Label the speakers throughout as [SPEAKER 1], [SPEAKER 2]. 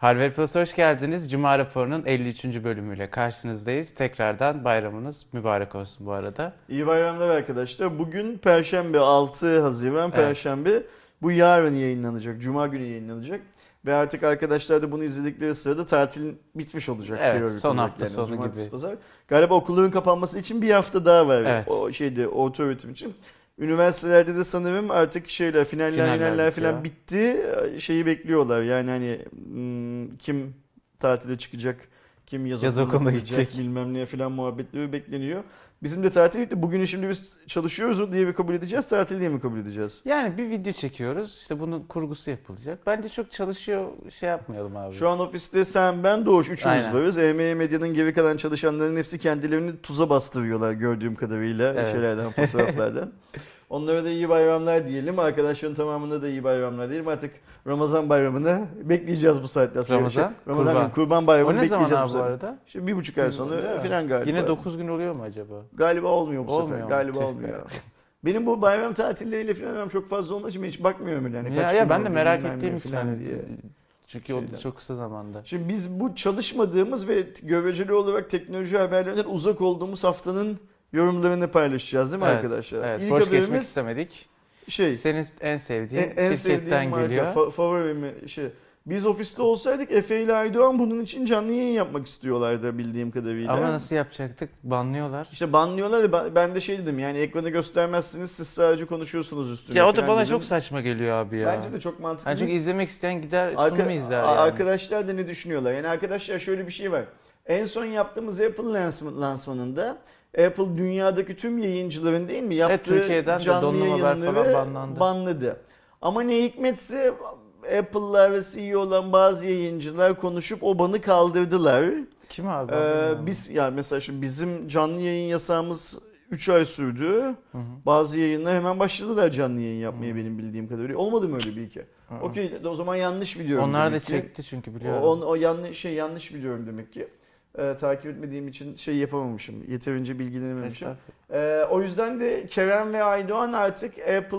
[SPEAKER 1] Harvard Plus'a hoş geldiniz. Cuma raporunun 53. bölümüyle karşınızdayız. Tekrardan bayramınız mübarek olsun bu arada.
[SPEAKER 2] İyi bayramlar arkadaşlar. Bugün Perşembe 6 Haziran
[SPEAKER 1] Evet.
[SPEAKER 2] Perşembe. Bu yarın yayınlanacak. Cuma günü yayınlanacak. Ve artık arkadaşlar da bunu izledikleri sırada tatil bitmiş olacak.
[SPEAKER 1] Evet,
[SPEAKER 2] teorik
[SPEAKER 1] son hafta sonu
[SPEAKER 2] Cumartesi,
[SPEAKER 1] gibi.
[SPEAKER 2] Pazar. Galiba okulların kapanması için bir hafta daha var.
[SPEAKER 1] Evet.
[SPEAKER 2] O şeyde orta öğretim için. Üniversitelerde de sanırım artık şeyler finaller
[SPEAKER 1] Finaller
[SPEAKER 2] finaller falan bitti. Şeyi bekliyorlar. Yani hani hmm, kim tatile çıkacak, kim yaz,
[SPEAKER 1] Yaz
[SPEAKER 2] okuluna gidecek. bilmem ne falan muhabbetleri bekleniyor. Bizim de tatil bitti. Bugünü şimdi biz çalışıyoruz diye mi kabul edeceğiz, tatil diye mi kabul edeceğiz?
[SPEAKER 1] Yani bir video çekiyoruz. İşte bunun kurgusu yapılacak. Bence çok çalışıyor şey yapmayalım abi.
[SPEAKER 2] Şu an ofiste sen, ben, Doğuş üçümüz
[SPEAKER 1] Aynen.
[SPEAKER 2] varız. EME Medya'nın geri kalan çalışanların hepsi kendilerini tuza bastırıyorlar gördüğüm kadarıyla
[SPEAKER 1] Evet.
[SPEAKER 2] şeylerden, fotoğraflardan. Onlara da iyi bayramlar diyelim. Arkadaşların tamamına da iyi bayramlar diyelim. Artık Ramazan bayramını bekleyeceğiz bu saatten sonra.
[SPEAKER 1] Ramazan,
[SPEAKER 2] Ramazan
[SPEAKER 1] Kurban.
[SPEAKER 2] Kurban bayramını
[SPEAKER 1] o ne zaman
[SPEAKER 2] bekleyeceğiz
[SPEAKER 1] abi
[SPEAKER 2] bu
[SPEAKER 1] bu arada?
[SPEAKER 2] İşte bir buçuk ay sonra falan galiba.
[SPEAKER 1] Yine 9 gün oluyor mu acaba?
[SPEAKER 2] Galiba olmuyor bu
[SPEAKER 1] Olmuyor
[SPEAKER 2] sefer. Galiba olmuyor.
[SPEAKER 1] be.
[SPEAKER 2] Benim bu bayram tatilleriyle falan çok fazla olmadığı için hiç bakmıyorum. Yani
[SPEAKER 1] ya,
[SPEAKER 2] kaç
[SPEAKER 1] ya ben de merak ettiğim için hani,
[SPEAKER 2] diye.
[SPEAKER 1] Çünkü o
[SPEAKER 2] Şeyden.
[SPEAKER 1] çok kısa zamanda.
[SPEAKER 2] Şimdi biz bu çalışmadığımız ve göreceli olarak teknoloji haberlerinden uzak olduğumuz haftanın yorumlarını paylaşacağız değil mi
[SPEAKER 1] Evet,
[SPEAKER 2] arkadaşlar?
[SPEAKER 1] Evet,
[SPEAKER 2] İlk
[SPEAKER 1] boş geçmek istemedik.
[SPEAKER 2] şey,
[SPEAKER 1] Senin en sevdiğin
[SPEAKER 2] en, en
[SPEAKER 1] şirketten
[SPEAKER 2] sevdiğim marka,
[SPEAKER 1] geliyor.
[SPEAKER 2] fa- favorimi şey. Biz ofiste olsaydık Efe ile Aydoğan bunun için canlı yayın yapmak istiyorlardı bildiğim kadarıyla.
[SPEAKER 1] Ama nasıl yapacaktık? Banlıyorlar.
[SPEAKER 2] İşte banlıyorlar ya ben- de şey dedim yani ekranı göstermezsiniz siz sadece konuşuyorsunuz üstüne.
[SPEAKER 1] Ya o da bana
[SPEAKER 2] dedim.
[SPEAKER 1] çok saçma geliyor abi ya.
[SPEAKER 2] Bence de çok mantıklı.
[SPEAKER 1] Yani çünkü izlemek isteyen gider
[SPEAKER 2] Arka-
[SPEAKER 1] sunumu izler yani.
[SPEAKER 2] Arkadaşlar da ne düşünüyorlar? Yani arkadaşlar şöyle bir şey var. En son yaptığımız Apple lansman- lansmanında Apple dünyadaki tüm yayıncıların değil mi yaptığı
[SPEAKER 1] Türkiye'den de
[SPEAKER 2] canlı
[SPEAKER 1] Haber
[SPEAKER 2] yayınları
[SPEAKER 1] falan banlandı.
[SPEAKER 2] banladı. Ama ne hikmetse Apple'lar ve CEO olan bazı yayıncılar konuşup o banı kaldırdılar.
[SPEAKER 1] Kim abi?
[SPEAKER 2] Ee, biz yani mesela şimdi bizim canlı yayın yasağımız 3 ay sürdü.
[SPEAKER 1] Hı hı.
[SPEAKER 2] Bazı yayınlar hemen başladılar canlı yayın yapmaya benim bildiğim kadarıyla. Olmadı mı öyle bir iki?
[SPEAKER 1] Hı hı.
[SPEAKER 2] Okey o zaman yanlış biliyorum.
[SPEAKER 1] Onlar da
[SPEAKER 2] ki.
[SPEAKER 1] çekti çünkü
[SPEAKER 2] O,
[SPEAKER 1] biliyorum.
[SPEAKER 2] o, o yanlış şey yanlış biliyorum demek ki. Ee, takip etmediğim için şey yapamamışım. Yeterince bilgilenememişim. Ee, o yüzden de Kerem ve Aydoğan artık Apple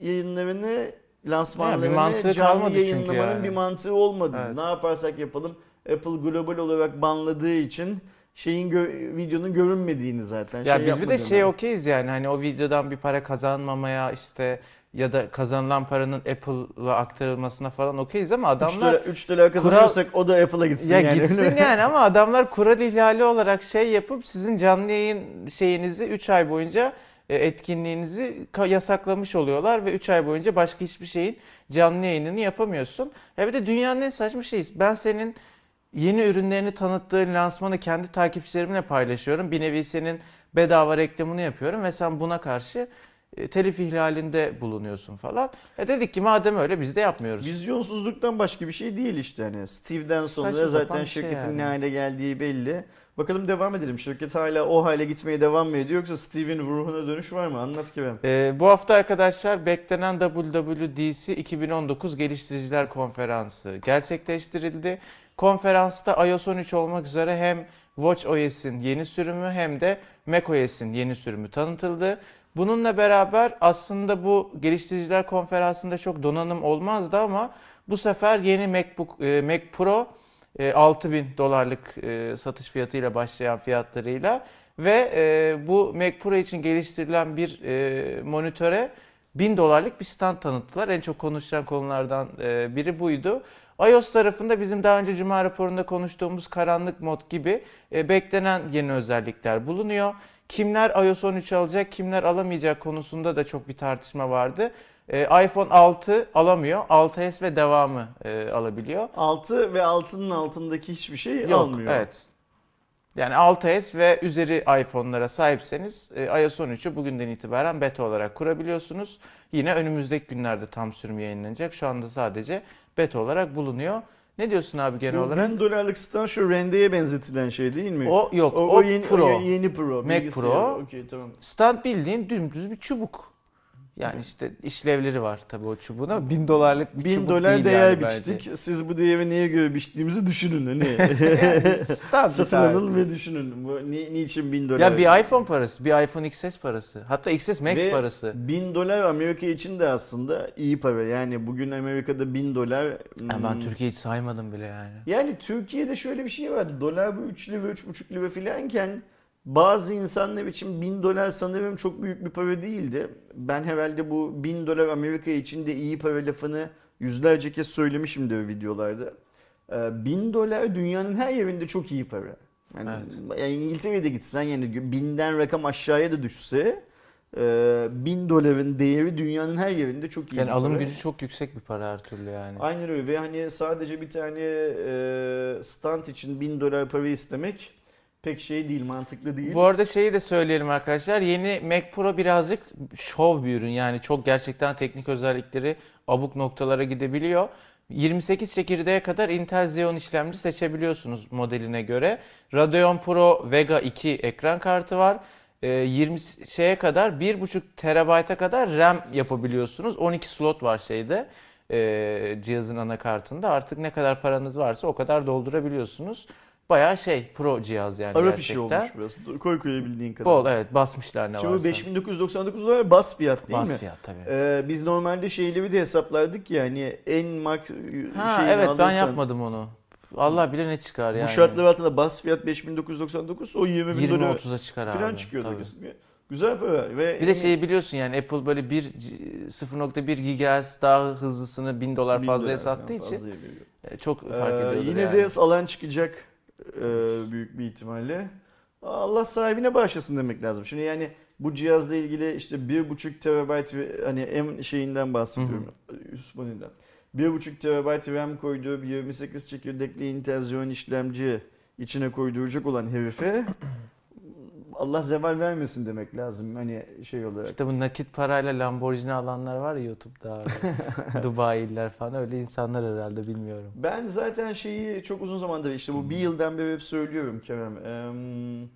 [SPEAKER 2] yayınlarını lansmanlarını
[SPEAKER 1] mantığı
[SPEAKER 2] canlı yayınlamanın
[SPEAKER 1] yani.
[SPEAKER 2] bir mantığı olmadı.
[SPEAKER 1] Evet.
[SPEAKER 2] Ne yaparsak yapalım Apple global olarak banladığı için şeyin gö- videonun görünmediğini zaten
[SPEAKER 1] Ya
[SPEAKER 2] şey
[SPEAKER 1] biz bir de şey okeyiz yani hani o videodan bir para kazanmamaya işte ya da kazanılan paranın Apple'a aktarılmasına falan okeyiz ama
[SPEAKER 2] 3
[SPEAKER 1] adamlar
[SPEAKER 2] dolar, 3 dolar kazanıyorsak o da Apple'a gitsin
[SPEAKER 1] ya
[SPEAKER 2] yani.
[SPEAKER 1] gitsin yani ama adamlar kural ihlali olarak şey yapıp sizin canlı yayın şeyinizi 3 ay boyunca e, etkinliğinizi yasaklamış oluyorlar ve 3 ay boyunca başka hiçbir şeyin canlı yayınını yapamıyorsun. Ya bir de dünyanın en saçma şeyi ben senin yeni ürünlerini tanıttığın lansmanı kendi takipçilerimle paylaşıyorum. Bir nevi senin bedava reklamını yapıyorum ve sen buna karşı telif ihlalinde bulunuyorsun falan. E dedik ki madem öyle biz de yapmıyoruz.
[SPEAKER 2] Vizyonsuzluktan başka bir şey değil işte hani. Steve'den sonra
[SPEAKER 1] Saçma
[SPEAKER 2] zaten
[SPEAKER 1] şey
[SPEAKER 2] şirketin
[SPEAKER 1] yani.
[SPEAKER 2] ne hale geldiği belli. Bakalım devam edelim. Şirket hala o hale gitmeye devam mı ediyor yoksa Steve'in ruhuna dönüş var mı? Anlat ki ben.
[SPEAKER 1] Ee, bu hafta arkadaşlar beklenen WWDC 2019 Geliştiriciler Konferansı gerçekleştirildi. Konferansta iOS 13 olmak üzere hem WatchOS'in yeni sürümü hem de macOS'in yeni sürümü tanıtıldı. Bununla beraber aslında bu geliştiriciler konferansında çok donanım olmazdı ama bu sefer yeni MacBook e, Mac Pro e, 6000 dolarlık e, satış fiyatıyla başlayan fiyatlarıyla ve e, bu Mac Pro için geliştirilen bir e, monitöre 1000 dolarlık bir stand tanıttılar. En çok konuşulan konulardan e, biri buydu. iOS tarafında bizim daha önce Cuma raporunda konuştuğumuz karanlık mod gibi e, beklenen yeni özellikler bulunuyor. Kimler iOS 13 alacak, kimler alamayacak konusunda da çok bir tartışma vardı. E, iPhone 6 alamıyor, 6s ve devamı e, alabiliyor.
[SPEAKER 2] 6 ve altının altındaki hiçbir şey
[SPEAKER 1] Yok,
[SPEAKER 2] almıyor.
[SPEAKER 1] evet. Yani 6s ve üzeri iPhone'lara sahipseniz e, iOS 13'ü bugünden itibaren beta olarak kurabiliyorsunuz. Yine önümüzdeki günlerde tam sürüm yayınlanacak. Şu anda sadece beta olarak bulunuyor. Ne diyorsun abi genel
[SPEAKER 2] Bu
[SPEAKER 1] olarak?
[SPEAKER 2] 1000 dolarlık stand şu rendeye benzetilen şey değil mi?
[SPEAKER 1] O yok, o,
[SPEAKER 2] o, o yeni,
[SPEAKER 1] Pro.
[SPEAKER 2] o yeni Pro.
[SPEAKER 1] Mac. Pro.
[SPEAKER 2] Okey tamam.
[SPEAKER 1] Stand bildiğin dümdüz bir çubuk. Yani işte işlevleri var tabii o çubuğun ama bin dolarlık bir
[SPEAKER 2] 1000
[SPEAKER 1] çubuk
[SPEAKER 2] dolar
[SPEAKER 1] değil
[SPEAKER 2] değer
[SPEAKER 1] yani
[SPEAKER 2] biçtik.
[SPEAKER 1] bence.
[SPEAKER 2] Siz bu değeri neye göre biçtiğimizi düşünün. Hani.
[SPEAKER 1] Tabii,
[SPEAKER 2] Satın alın ve düşünün. Bu ni, niçin 1000 dolar?
[SPEAKER 1] Ya bir iPhone parası, bir iPhone XS parası. Hatta XS Max
[SPEAKER 2] Ve
[SPEAKER 1] parası.
[SPEAKER 2] 1000 dolar Amerika için de aslında iyi para. Yani bugün Amerika'da 1000 dolar...
[SPEAKER 1] Ya ben
[SPEAKER 2] hmm,
[SPEAKER 1] Türkiye hiç saymadım bile yani.
[SPEAKER 2] Yani Türkiye'de şöyle bir şey vardı. Dolar bu 3 lira 3,5 lira filanken bazı insanlar için 1000 dolar sanırım çok büyük bir para değildi. Ben herhalde bu 1000 dolar Amerika için de iyi para lafını yüzlerce kez söylemişimdir videolarda. Ee, 1000 dolar dünyanın her yerinde çok iyi para. Yani, yani İngiltere'de gitsen yani binden rakam aşağıya da düşse e, 1000 doların değeri dünyanın her yerinde çok iyi
[SPEAKER 1] Yani alım gücü çok yüksek bir para her türlü yani.
[SPEAKER 2] Aynen öyle ve hani sadece bir tane e, stand için 1000 dolar para istemek pek şey değil, mantıklı değil.
[SPEAKER 1] Bu arada şeyi de söyleyelim arkadaşlar. Yeni Mac Pro birazcık şov bir ürün. Yani çok gerçekten teknik özellikleri abuk noktalara gidebiliyor. 28 çekirdeğe kadar Intel Xeon işlemci seçebiliyorsunuz modeline göre. Radeon Pro Vega 2 ekran kartı var. Ee, 20 şeye kadar 1.5 terabayta kadar RAM yapabiliyorsunuz. 12 slot var şeyde ee, cihazın anakartında. Artık ne kadar paranız varsa o kadar doldurabiliyorsunuz. Bayağı şey pro cihaz yani
[SPEAKER 2] Arap
[SPEAKER 1] gerçekten.
[SPEAKER 2] işi olmuş biraz. Koy koyabildiğin kadar.
[SPEAKER 1] Bol evet basmışlar ne
[SPEAKER 2] Şimdi
[SPEAKER 1] varsa.
[SPEAKER 2] 5999 dolar bas fiyat değil
[SPEAKER 1] Bas
[SPEAKER 2] mi?
[SPEAKER 1] fiyat tabii.
[SPEAKER 2] Ee, biz normalde şeyleri de hesaplardık ya hani en mak
[SPEAKER 1] Ha
[SPEAKER 2] şeyini
[SPEAKER 1] evet ben
[SPEAKER 2] alırsan,
[SPEAKER 1] yapmadım onu. Allah bilir ne çıkar yani.
[SPEAKER 2] Bu şartlar altında bas fiyat 5999 o 20 bin dolar
[SPEAKER 1] 20-30'a çıkar abi.
[SPEAKER 2] falan çıkıyordu.
[SPEAKER 1] tabii.
[SPEAKER 2] Güzel para ve
[SPEAKER 1] Bir de şeyi biliyorsun yani Apple böyle bir 0.1 GHz daha hızlısını 1000 dolar
[SPEAKER 2] 1000
[SPEAKER 1] fazlaya sattığı için
[SPEAKER 2] veriyor.
[SPEAKER 1] e, çok fark
[SPEAKER 2] Ee,
[SPEAKER 1] ediyordur
[SPEAKER 2] yine
[SPEAKER 1] yani.
[SPEAKER 2] de alan çıkacak e, büyük bir ihtimalle. Allah sahibine bağışlasın demek lazım. Şimdi yani bu cihazla ilgili işte 1.5 terabayt ve- hani M şeyinden bahsediyorum. Yusuf'un 1.5 terabayt RAM koyduğu bir 28 çekirdekli Intel Xeon işlemci içine koyduracak olan herife Allah zeval vermesin demek lazım hani şey olarak.
[SPEAKER 1] İşte bu nakit parayla Lamborghini alanlar var ya YouTube'da abi. Dubai'liler falan öyle insanlar herhalde bilmiyorum.
[SPEAKER 2] Ben zaten şeyi çok uzun zamandır işte bu bir yıldan beri hep söylüyorum Kerem. Eee,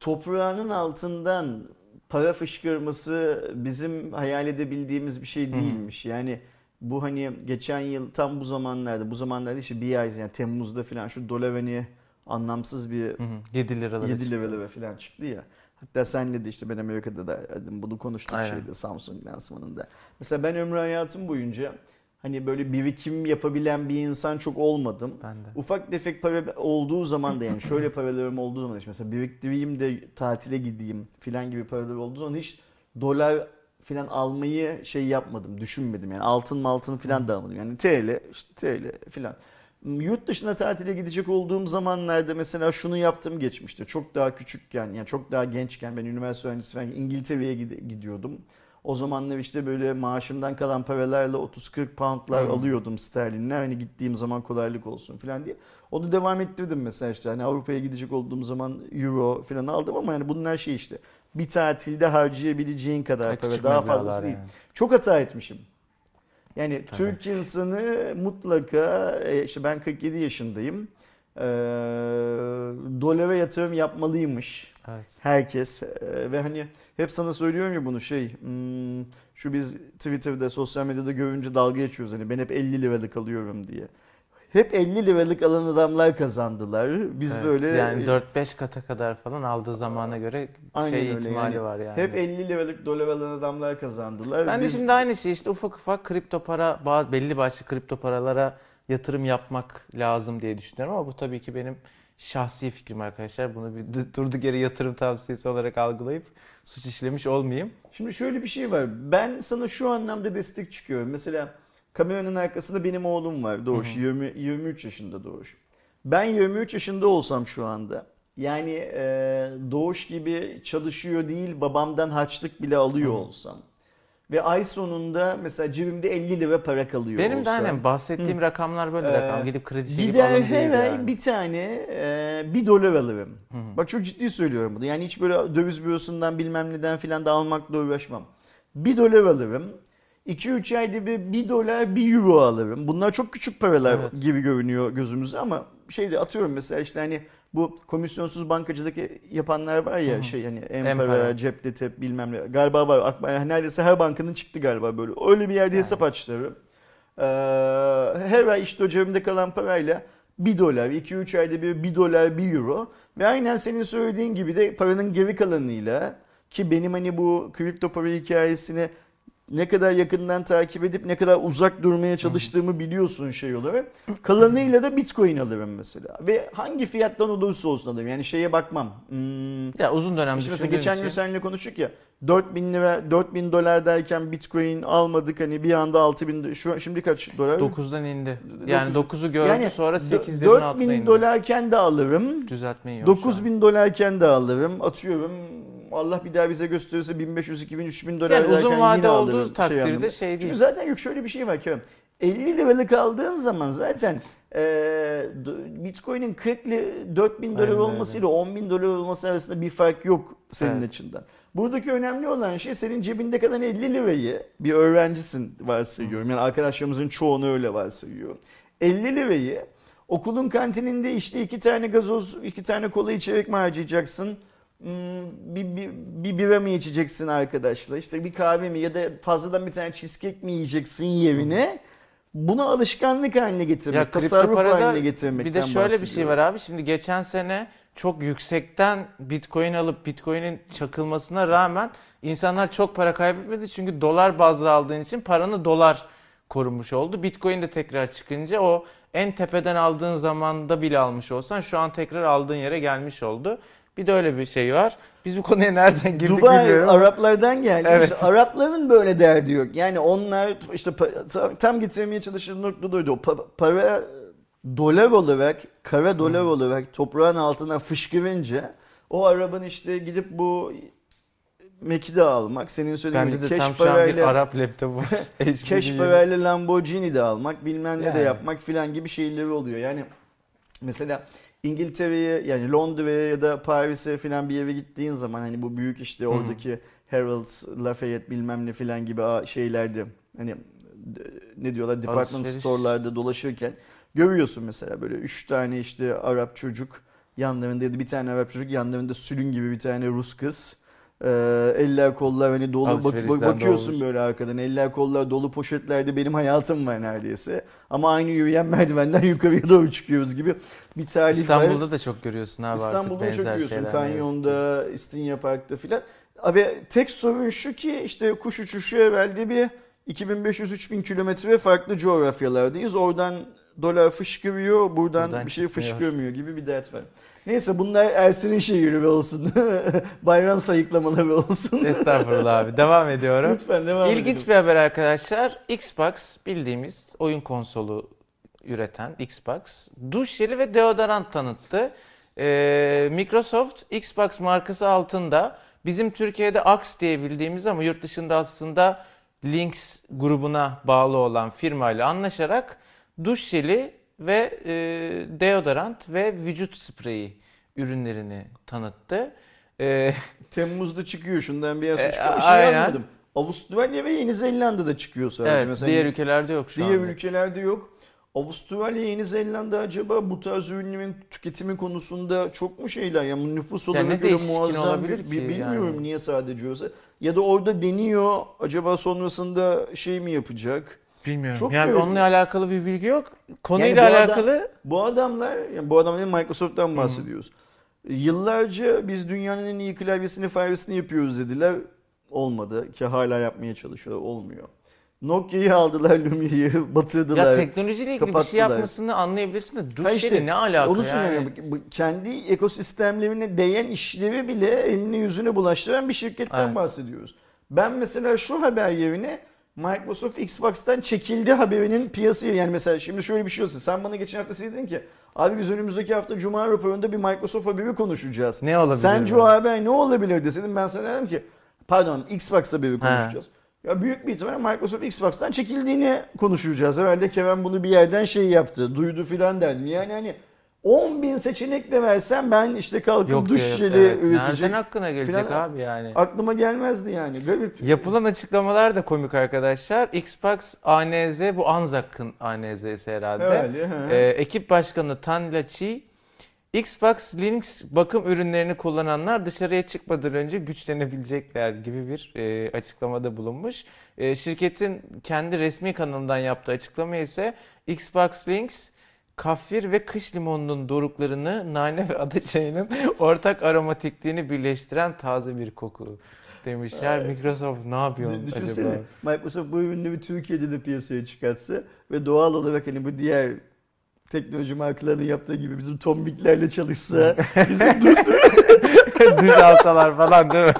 [SPEAKER 2] toprağının altından para fışkırması bizim hayal edebildiğimiz bir şey değilmiş. Yani bu hani geçen yıl tam bu zamanlarda, bu zamanlarda işte bir ay yani Temmuz'da falan şu dolar hani anlamsız bir
[SPEAKER 1] Hı hı. 7 liralara
[SPEAKER 2] 7
[SPEAKER 1] çıktı.
[SPEAKER 2] liralara falan çıktı ya. Hatta senle de işte ben Amerika'da da bunu konuştuk
[SPEAKER 1] Aynen.
[SPEAKER 2] şeyde Samsung lansmanında. Mesela ben ömrü hayatım boyunca hani böyle birikim yapabilen bir insan çok olmadım.
[SPEAKER 1] Ben de.
[SPEAKER 2] Ufak tefek para olduğu zaman da yani şöyle paralarım olduğu zaman işte mesela biriktireyim de tatile gideyim filan gibi paralar olduğu zaman hiç dolar filan almayı şey yapmadım, düşünmedim. Yani altın altın filan da almadım. Yani TL, işte TL filan. Yurt dışına tatile gidecek olduğum zamanlarda mesela şunu yaptım geçmişte. Çok daha küçükken yani çok daha gençken ben üniversite öğrencisi İngiltere'ye gidiyordum. O zamanlar işte böyle maaşımdan kalan paralarla 30-40 poundlar
[SPEAKER 1] Hmm.
[SPEAKER 2] alıyordum sterlinler. Hani gittiğim zaman kolaylık olsun falan diye. Onu devam ettirdim mesela işte. Hani Avrupa'ya gidecek olduğum zaman euro falan aldım ama yani bunlar şey işte. Bir tatilde harcayabileceğin kadar para daha fazlası değil.
[SPEAKER 1] yani.
[SPEAKER 2] Çok hata etmişim. Yani
[SPEAKER 1] Tabii.
[SPEAKER 2] Türk insanı mutlaka e, işte ben 47 yaşındayım. Ee, dolara yatırım yapmalıymış
[SPEAKER 1] Evet.
[SPEAKER 2] herkes Ee, ve hani hep sana söylüyorum ya bunu şey hmm, şu biz Twitter'da sosyal medyada görünce dalga geçiyoruz hani ben hep 50 liralık alıyorum diye. Hep 50 liralık alan adamlar kazandılar. Biz
[SPEAKER 1] Evet.
[SPEAKER 2] böyle
[SPEAKER 1] yani 4-5 kata kadar falan aldığı zamana göre
[SPEAKER 2] Aynen
[SPEAKER 1] şey
[SPEAKER 2] öyle
[SPEAKER 1] ihtimali
[SPEAKER 2] yani.
[SPEAKER 1] var yani.
[SPEAKER 2] hep 50 liralık dolar alan adamlar kazandılar.
[SPEAKER 1] Ben de
[SPEAKER 2] Biz-
[SPEAKER 1] şimdi aynı şey işte ufak ufak kripto para bazı belli başlı kripto paralara yatırım yapmak lazım diye düşünüyorum ama bu tabii ki benim şahsi fikrim arkadaşlar. Bunu bir du- durduk yere yatırım tavsiyesi olarak algılayıp suç işlemiş olmayayım.
[SPEAKER 2] Şimdi şöyle bir şey var. Ben sana şu anlamda destek çıkıyorum. Mesela kameranın arkasında benim oğlum var Doğuş. 20, 23 yaşında Doğuş. Ben 23 yaşında olsam şu anda yani e, Doğuş gibi çalışıyor değil babamdan harçlık bile alıyor olsam ve ay sonunda mesela cebimde 50 lira para kalıyor
[SPEAKER 1] Benim de
[SPEAKER 2] olsa.
[SPEAKER 1] aynen bahsettiğim rakamlar böyle
[SPEAKER 2] Ee,
[SPEAKER 1] rakam. Gidip kredi çekip
[SPEAKER 2] Gider
[SPEAKER 1] alın değil yani.
[SPEAKER 2] bir tane e, bir dolar alırım. Bak çok ciddi söylüyorum bunu. Yani hiç böyle döviz bürosundan bilmem neden filan da almakla uğraşmam. Bir dolar alırım. 2-3 ayda bir 1 dolar 1 euro alırım. Bunlar çok küçük paralar
[SPEAKER 1] Evet.
[SPEAKER 2] gibi görünüyor gözümüze ama şeyde atıyorum mesela işte hani bu komisyonsuz bankacılık yapanlar var ya
[SPEAKER 1] Hı hı.
[SPEAKER 2] şey hani
[SPEAKER 1] Empara.
[SPEAKER 2] Empara, Cepte Tep bilmem ne galiba var yani neredeyse her bankanın çıktı galiba böyle öyle bir yerde
[SPEAKER 1] Yani.
[SPEAKER 2] hesap açtırırım. Ee, her ay işte o cebimde kalan parayla 1 dolar, 2-3 ayda bir 1 dolar, 1 euro ve aynen senin söylediğin gibi de paranın geri kalanıyla ki benim hani bu kripto para hikayesini ne kadar yakından takip edip ne kadar uzak durmaya çalıştığımı biliyorsun şey olarak. Kalanıyla da bitcoin alırım mesela. Ve hangi fiyattan olursa olsun alırım. Yani şeye bakmam. Hmm,
[SPEAKER 1] Ya uzun dönem
[SPEAKER 2] işte mesela geçen gün seninle konuştuk ya 4000 lira 4000 dolar derken bitcoin almadık hani bir anda 6000 şu şimdi kaç dolar?
[SPEAKER 1] 9'dan indi. Yani
[SPEAKER 2] Dokuz-
[SPEAKER 1] 9'u gördü
[SPEAKER 2] yani
[SPEAKER 1] sonra
[SPEAKER 2] dö-
[SPEAKER 1] 8'lerin altına
[SPEAKER 2] 4000
[SPEAKER 1] indi.
[SPEAKER 2] dolarken de alırım.
[SPEAKER 1] Düzeltmeyin yok. şu an.
[SPEAKER 2] 9000 dolarken de alırım. Atıyorum Allah bir daha bize gösterirse 1500, 2000, 3000 dolar
[SPEAKER 1] Yani
[SPEAKER 2] derken
[SPEAKER 1] uzun
[SPEAKER 2] yine
[SPEAKER 1] vade
[SPEAKER 2] alırım.
[SPEAKER 1] olduğu takdirde
[SPEAKER 2] anlamında.
[SPEAKER 1] şey değil.
[SPEAKER 2] Çünkü zaten yok şöyle bir şey var Kerem. 50 liralık aldığın zaman zaten e, Bitcoin'in 40 li- 4000 dolar olmasıyla 10 bin dolar olması arasında bir fark yok senin
[SPEAKER 1] Evet.
[SPEAKER 2] açından. Buradaki önemli olan şey senin cebinde kalan 50 lirayı bir öğrencisin varsayıyorum. Yani arkadaşlarımızın çoğunu öyle varsayıyor. 50 lirayı okulun kantininde işte iki tane gazoz, iki tane kola içerek mi harcayacaksın? Hmm, bir, bir, bir bira mı içeceksin arkadaşla? İşte bir kahve mi ya da fazladan bir tane cheesecake mi yiyeceksin yerine? Bunu alışkanlık haline getirmek,
[SPEAKER 1] Ya
[SPEAKER 2] tasarruf haline getirmekten
[SPEAKER 1] Bir de şöyle bir şey var abi. Şimdi geçen sene çok yüksekten Bitcoin alıp Bitcoin'in çakılmasına rağmen insanlar çok para kaybetmedi. Çünkü dolar bazlı aldığın için paranı dolar korumuş oldu. Bitcoin de tekrar çıkınca o en tepeden aldığın zamanda bile almış olsan şu an tekrar aldığın yere gelmiş oldu. Bir de öyle bir şey var. Biz bu konuya nereden girdik
[SPEAKER 2] Dubai
[SPEAKER 1] bilmiyorum.
[SPEAKER 2] Araplardan geldi.
[SPEAKER 1] Evet.
[SPEAKER 2] İşte Arapların böyle derdi yok. Yani onlar işte tam, tam getirmeye çalıştığı nokta da oydu. O pa- para dolar olarak, kara dolar
[SPEAKER 1] Hmm.
[SPEAKER 2] olarak toprağın altına fışkırınca o Arap'ın işte gidip bu Mac'i de almak, senin söylediğin
[SPEAKER 1] Bende
[SPEAKER 2] gibi
[SPEAKER 1] de
[SPEAKER 2] cash parayla
[SPEAKER 1] Arap laptopu.
[SPEAKER 2] Cash parayla Lamborghini de almak, bilmem ne de
[SPEAKER 1] Yani.
[SPEAKER 2] yapmak filan gibi şeyleri oluyor. Yani mesela İngiltere'ye yani Londra'ya ya da Paris'e filan bir yere gittiğin zaman hani bu büyük işte oradaki Harrods, Lafayette bilmem ne filan gibi şeylerde hani ne diyorlar department
[SPEAKER 1] Alışveriş.
[SPEAKER 2] store'larda dolaşırken görüyorsun mesela böyle üç tane işte Arap çocuk yanlarında ya da bir tane Arap çocuk yanlarında sülün gibi bir tane Rus kız. Ee, eller kollar hani dolu bak-
[SPEAKER 1] Alışverişten
[SPEAKER 2] bakıyorsun
[SPEAKER 1] dolmuş.
[SPEAKER 2] böyle arkadan eller kollar dolu poşetlerde benim hayatım var neredeyse ama aynı yürüyen merdivenden yukarıya doğru çıkıyoruz gibi bir tarih var.
[SPEAKER 1] İstanbul'da da çok görüyorsun abi
[SPEAKER 2] İstanbul'da
[SPEAKER 1] artık
[SPEAKER 2] çok görüyorsun. Kanyon'da, İstinye Park'ta filan. Ve tek sorun şu ki işte kuş uçuşu evvelde bir 2500-3000 kilometre farklı coğrafyalardayız. Oradan dolar fışkırıyor, buradan,
[SPEAKER 1] Buradan
[SPEAKER 2] bir şey fışkırmıyor gibi bir dert var. Neyse bunlar Ersin'in şehri olsun. Bayram sayıklamaları olsun.
[SPEAKER 1] Estağfurullah abi. Devam ediyorum.
[SPEAKER 2] Lütfen devam
[SPEAKER 1] İlginç
[SPEAKER 2] edelim.
[SPEAKER 1] bir haber arkadaşlar. Xbox bildiğimiz oyun konsolu üreten Xbox duş jeli ve deodorant tanıttı. Ee, Microsoft Xbox markası altında bizim Türkiye'de Axe diye bildiğimiz ama yurt dışında aslında Lynx grubuna bağlı olan firmayla anlaşarak duş jeli ve e, deodorant ve vücut spreyi ürünlerini tanıttı. Ee,
[SPEAKER 2] Temmuz'da çıkıyor şundan bir
[SPEAKER 1] E,
[SPEAKER 2] yaş çıkıyor. Bir şey
[SPEAKER 1] aynen.
[SPEAKER 2] anlamadım. Avustralya ve Yeni Zelanda'da çıkıyor sadece.
[SPEAKER 1] evet,
[SPEAKER 2] Mesela
[SPEAKER 1] diğer ülkelerde yok şu
[SPEAKER 2] Diğer
[SPEAKER 1] anda.
[SPEAKER 2] ülkelerde yok. Avustralya, Yeni Zelanda acaba bu tarz ürünlerin tüketimi konusunda çok mu şeyler? Yani nüfus
[SPEAKER 1] Ya
[SPEAKER 2] olarak
[SPEAKER 1] ne
[SPEAKER 2] göre muazzam bir,
[SPEAKER 1] ki
[SPEAKER 2] bilmiyorum
[SPEAKER 1] yani?
[SPEAKER 2] niye sadece olsa. Ya da orada deniyor acaba sonrasında şey mi yapacak?
[SPEAKER 1] Bilmiyorum.
[SPEAKER 2] Çok
[SPEAKER 1] yani onunla alakalı bir bilgi yok. Konuyla
[SPEAKER 2] Yani bu adam-
[SPEAKER 1] alakalı
[SPEAKER 2] Bu adamlar, yani bu adamların Microsoft'tan bahsediyoruz. Yıllarca biz dünyanın en iyi klavyesini faresini yapıyoruz dediler. Olmadı ki hala yapmaya çalışıyorlar. Olmuyor. Nokia'yı aldılar Lumia'yı batırdılar.
[SPEAKER 1] ya teknolojiyle ilgili bir
[SPEAKER 2] kapattılar.
[SPEAKER 1] şey yapmasını anlayabilirsin de duş
[SPEAKER 2] işte,
[SPEAKER 1] jeli ne alaka
[SPEAKER 2] Onu
[SPEAKER 1] yani?
[SPEAKER 2] bu Kendi ekosistemlerine değen işleri bile eline yüzüne bulaştıran bir şirketten
[SPEAKER 1] Evet.
[SPEAKER 2] bahsediyoruz. Ben mesela şu haber yerine Microsoft Xbox'tan çekildi haberinin piyasaya yani mesela şimdi şöyle bir şey olsa sen bana geçen hafta dedin ki abi biz önümüzdeki hafta Cuma raporunda bir Microsoft haberi konuşacağız.
[SPEAKER 1] Ne olabilir?
[SPEAKER 2] Sence o haber ne olabilir deseydin ben sana dedim ki pardon Xbox haberi konuşacağız. Ya büyük bir ihtimalle Microsoft Xbox'tan çekildiğini konuşacağız. Herhalde Kevin bunu bir yerden şey yaptı, duydu filan derdim. Yani hani 10 bin seçenek de versen ben işte kalkıp
[SPEAKER 1] Yok
[SPEAKER 2] duş jeli
[SPEAKER 1] evet.
[SPEAKER 2] üretecek.
[SPEAKER 1] Nereden aklına gelecek
[SPEAKER 2] filan-
[SPEAKER 1] abi yani?
[SPEAKER 2] Aklıma gelmezdi yani. Garip.
[SPEAKER 1] Yapılan açıklamalar da komik arkadaşlar. Xbox ANZ bu Anzac'ın ANZ'si herhalde.
[SPEAKER 2] Öyle.
[SPEAKER 1] Ee, ekip başkanı Tan Lachi, Xbox Linux bakım ürünlerini kullananlar dışarıya çıkmadan önce güçlenebilecekler gibi bir e, açıklamada bulunmuş. E, şirketin kendi resmi kanalından yaptığı açıklama ise Xbox Linux kafir ve kış limonunun doruklarını nane ve ada çayının ortak aromatikliğini birleştiren taze bir koku demişler. Microsoft ne yapıyor
[SPEAKER 2] Dü- Düşünsene
[SPEAKER 1] acaba?
[SPEAKER 2] Microsoft bu ürünleri Türkiye'de de piyasaya çıkartsa ve doğal olarak hani bu diğer teknoloji markalarının yaptığı gibi bizim tombiklerle çalışsa bizim dur
[SPEAKER 1] Düz alsalar falan değil mi?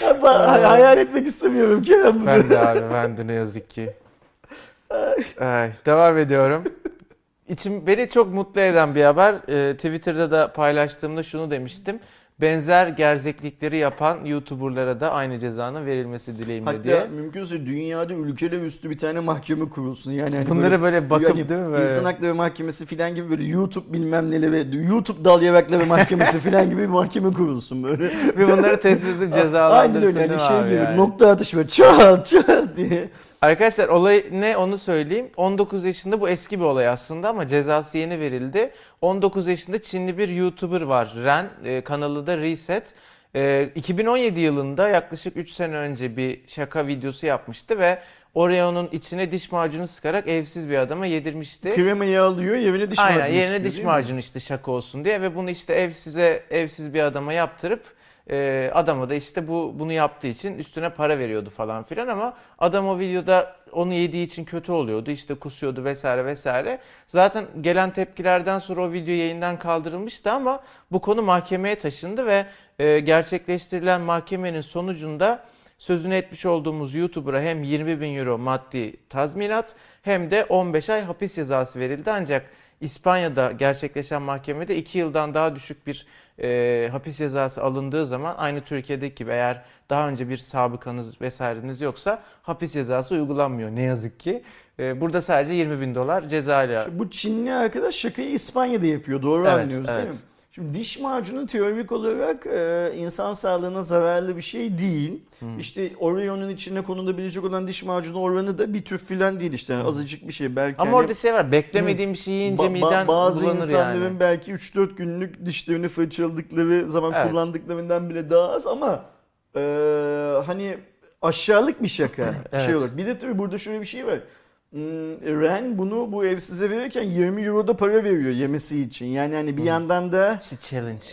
[SPEAKER 2] Ben hayal etmek istemiyorum Kenan bunu.
[SPEAKER 1] Ben de abi ben de ne yazık ki. Ay, devam ediyorum. İçim beni çok mutlu eden bir haber. Ee, Twitter'da da paylaştığımda şunu demiştim. Benzer gerzeklikleri yapan YouTuber'lara da aynı cezanın verilmesi dileğimle
[SPEAKER 2] Hatta
[SPEAKER 1] diye.
[SPEAKER 2] mümkünse dünyada ülkeler üstü bir tane mahkeme kurulsun. Yani hani
[SPEAKER 1] Bunları böyle bakıp
[SPEAKER 2] yani
[SPEAKER 1] değil mi böyle?
[SPEAKER 2] İnsan Hakları Mahkemesi filan gibi böyle YouTube bilmem neleri, YouTube dal yavakları mahkemesi filan gibi bir mahkeme kurulsun böyle.
[SPEAKER 1] Ve bunları tespit edip
[SPEAKER 2] Aynen
[SPEAKER 1] cezalandırsın
[SPEAKER 2] öyle
[SPEAKER 1] değil
[SPEAKER 2] hani şey gibi
[SPEAKER 1] yani?
[SPEAKER 2] nokta atışı böyle çat çat diye.
[SPEAKER 1] Arkadaşlar olay ne onu söyleyeyim. 19 yaşında bu eski bir olay aslında ama cezası yeni verildi. 19 yaşında Çinli bir YouTuber var. Ren e, kanalı da Reset. E, 2017 yılında yaklaşık 3 sene önce bir şaka videosu yapmıştı ve Oreo'nun içine diş macunu sıkarak evsiz bir adama yedirmişti.
[SPEAKER 2] Kremayı alıyor yerine diş
[SPEAKER 1] Aynen
[SPEAKER 2] macunu
[SPEAKER 1] yerine
[SPEAKER 2] sıkıyor,
[SPEAKER 1] diş macunu işte şaka olsun diye ve bunu işte evsize evsiz bir adama yaptırıp e, adama da işte bu bunu yaptığı için üstüne para veriyordu falan filan ama adam o videoda onu yediği için kötü oluyordu işte kusuyordu vesaire vesaire. Zaten gelen tepkilerden sonra o video yayından kaldırılmıştı ama bu konu mahkemeye taşındı ve e, gerçekleştirilen mahkemenin sonucunda sözünü etmiş olduğumuz YouTuber'a hem 20 bin euro maddi tazminat hem de 15 ay hapis cezası verildi. Ancak İspanya'da gerçekleşen mahkemede 2 yıldan daha düşük bir e, hapis cezası alındığı zaman aynı Türkiye'deki gibi eğer daha önce bir sabıkanız vesaireniz yoksa hapis cezası uygulanmıyor ne yazık ki. E, burada sadece 20 bin dolar cezayla.
[SPEAKER 2] Bu Çinli arkadaş şakayı İspanya'da yapıyor. Doğru
[SPEAKER 1] Evet,
[SPEAKER 2] anlıyoruz değil
[SPEAKER 1] evet.
[SPEAKER 2] mi? Şimdi diş macunu teorik olarak e, insan sağlığına zararlı bir şey değil. İşte Oreo'nun içine konulabilecek olan diş macunu oranı da bir tür filan değil işte. Yani azıcık bir şey. Belki
[SPEAKER 1] Ama
[SPEAKER 2] hani
[SPEAKER 1] orada şey var beklemediğim bir şey yiyince
[SPEAKER 2] ba-
[SPEAKER 1] miden
[SPEAKER 2] bazı insanların
[SPEAKER 1] yani.
[SPEAKER 2] belki 3-4 günlük dişlerini fırçaladıkları zaman
[SPEAKER 1] Evet.
[SPEAKER 2] kullandıklarından bile daha az ama e, hani aşağılık bir şaka
[SPEAKER 1] Evet.
[SPEAKER 2] şey olarak. Bir de tabii burada şöyle bir şey var. Hmm, Ren bunu bu evsize verirken 20 euro da para veriyor yemesi için. Yani hani bir yandan da
[SPEAKER 1] challenge.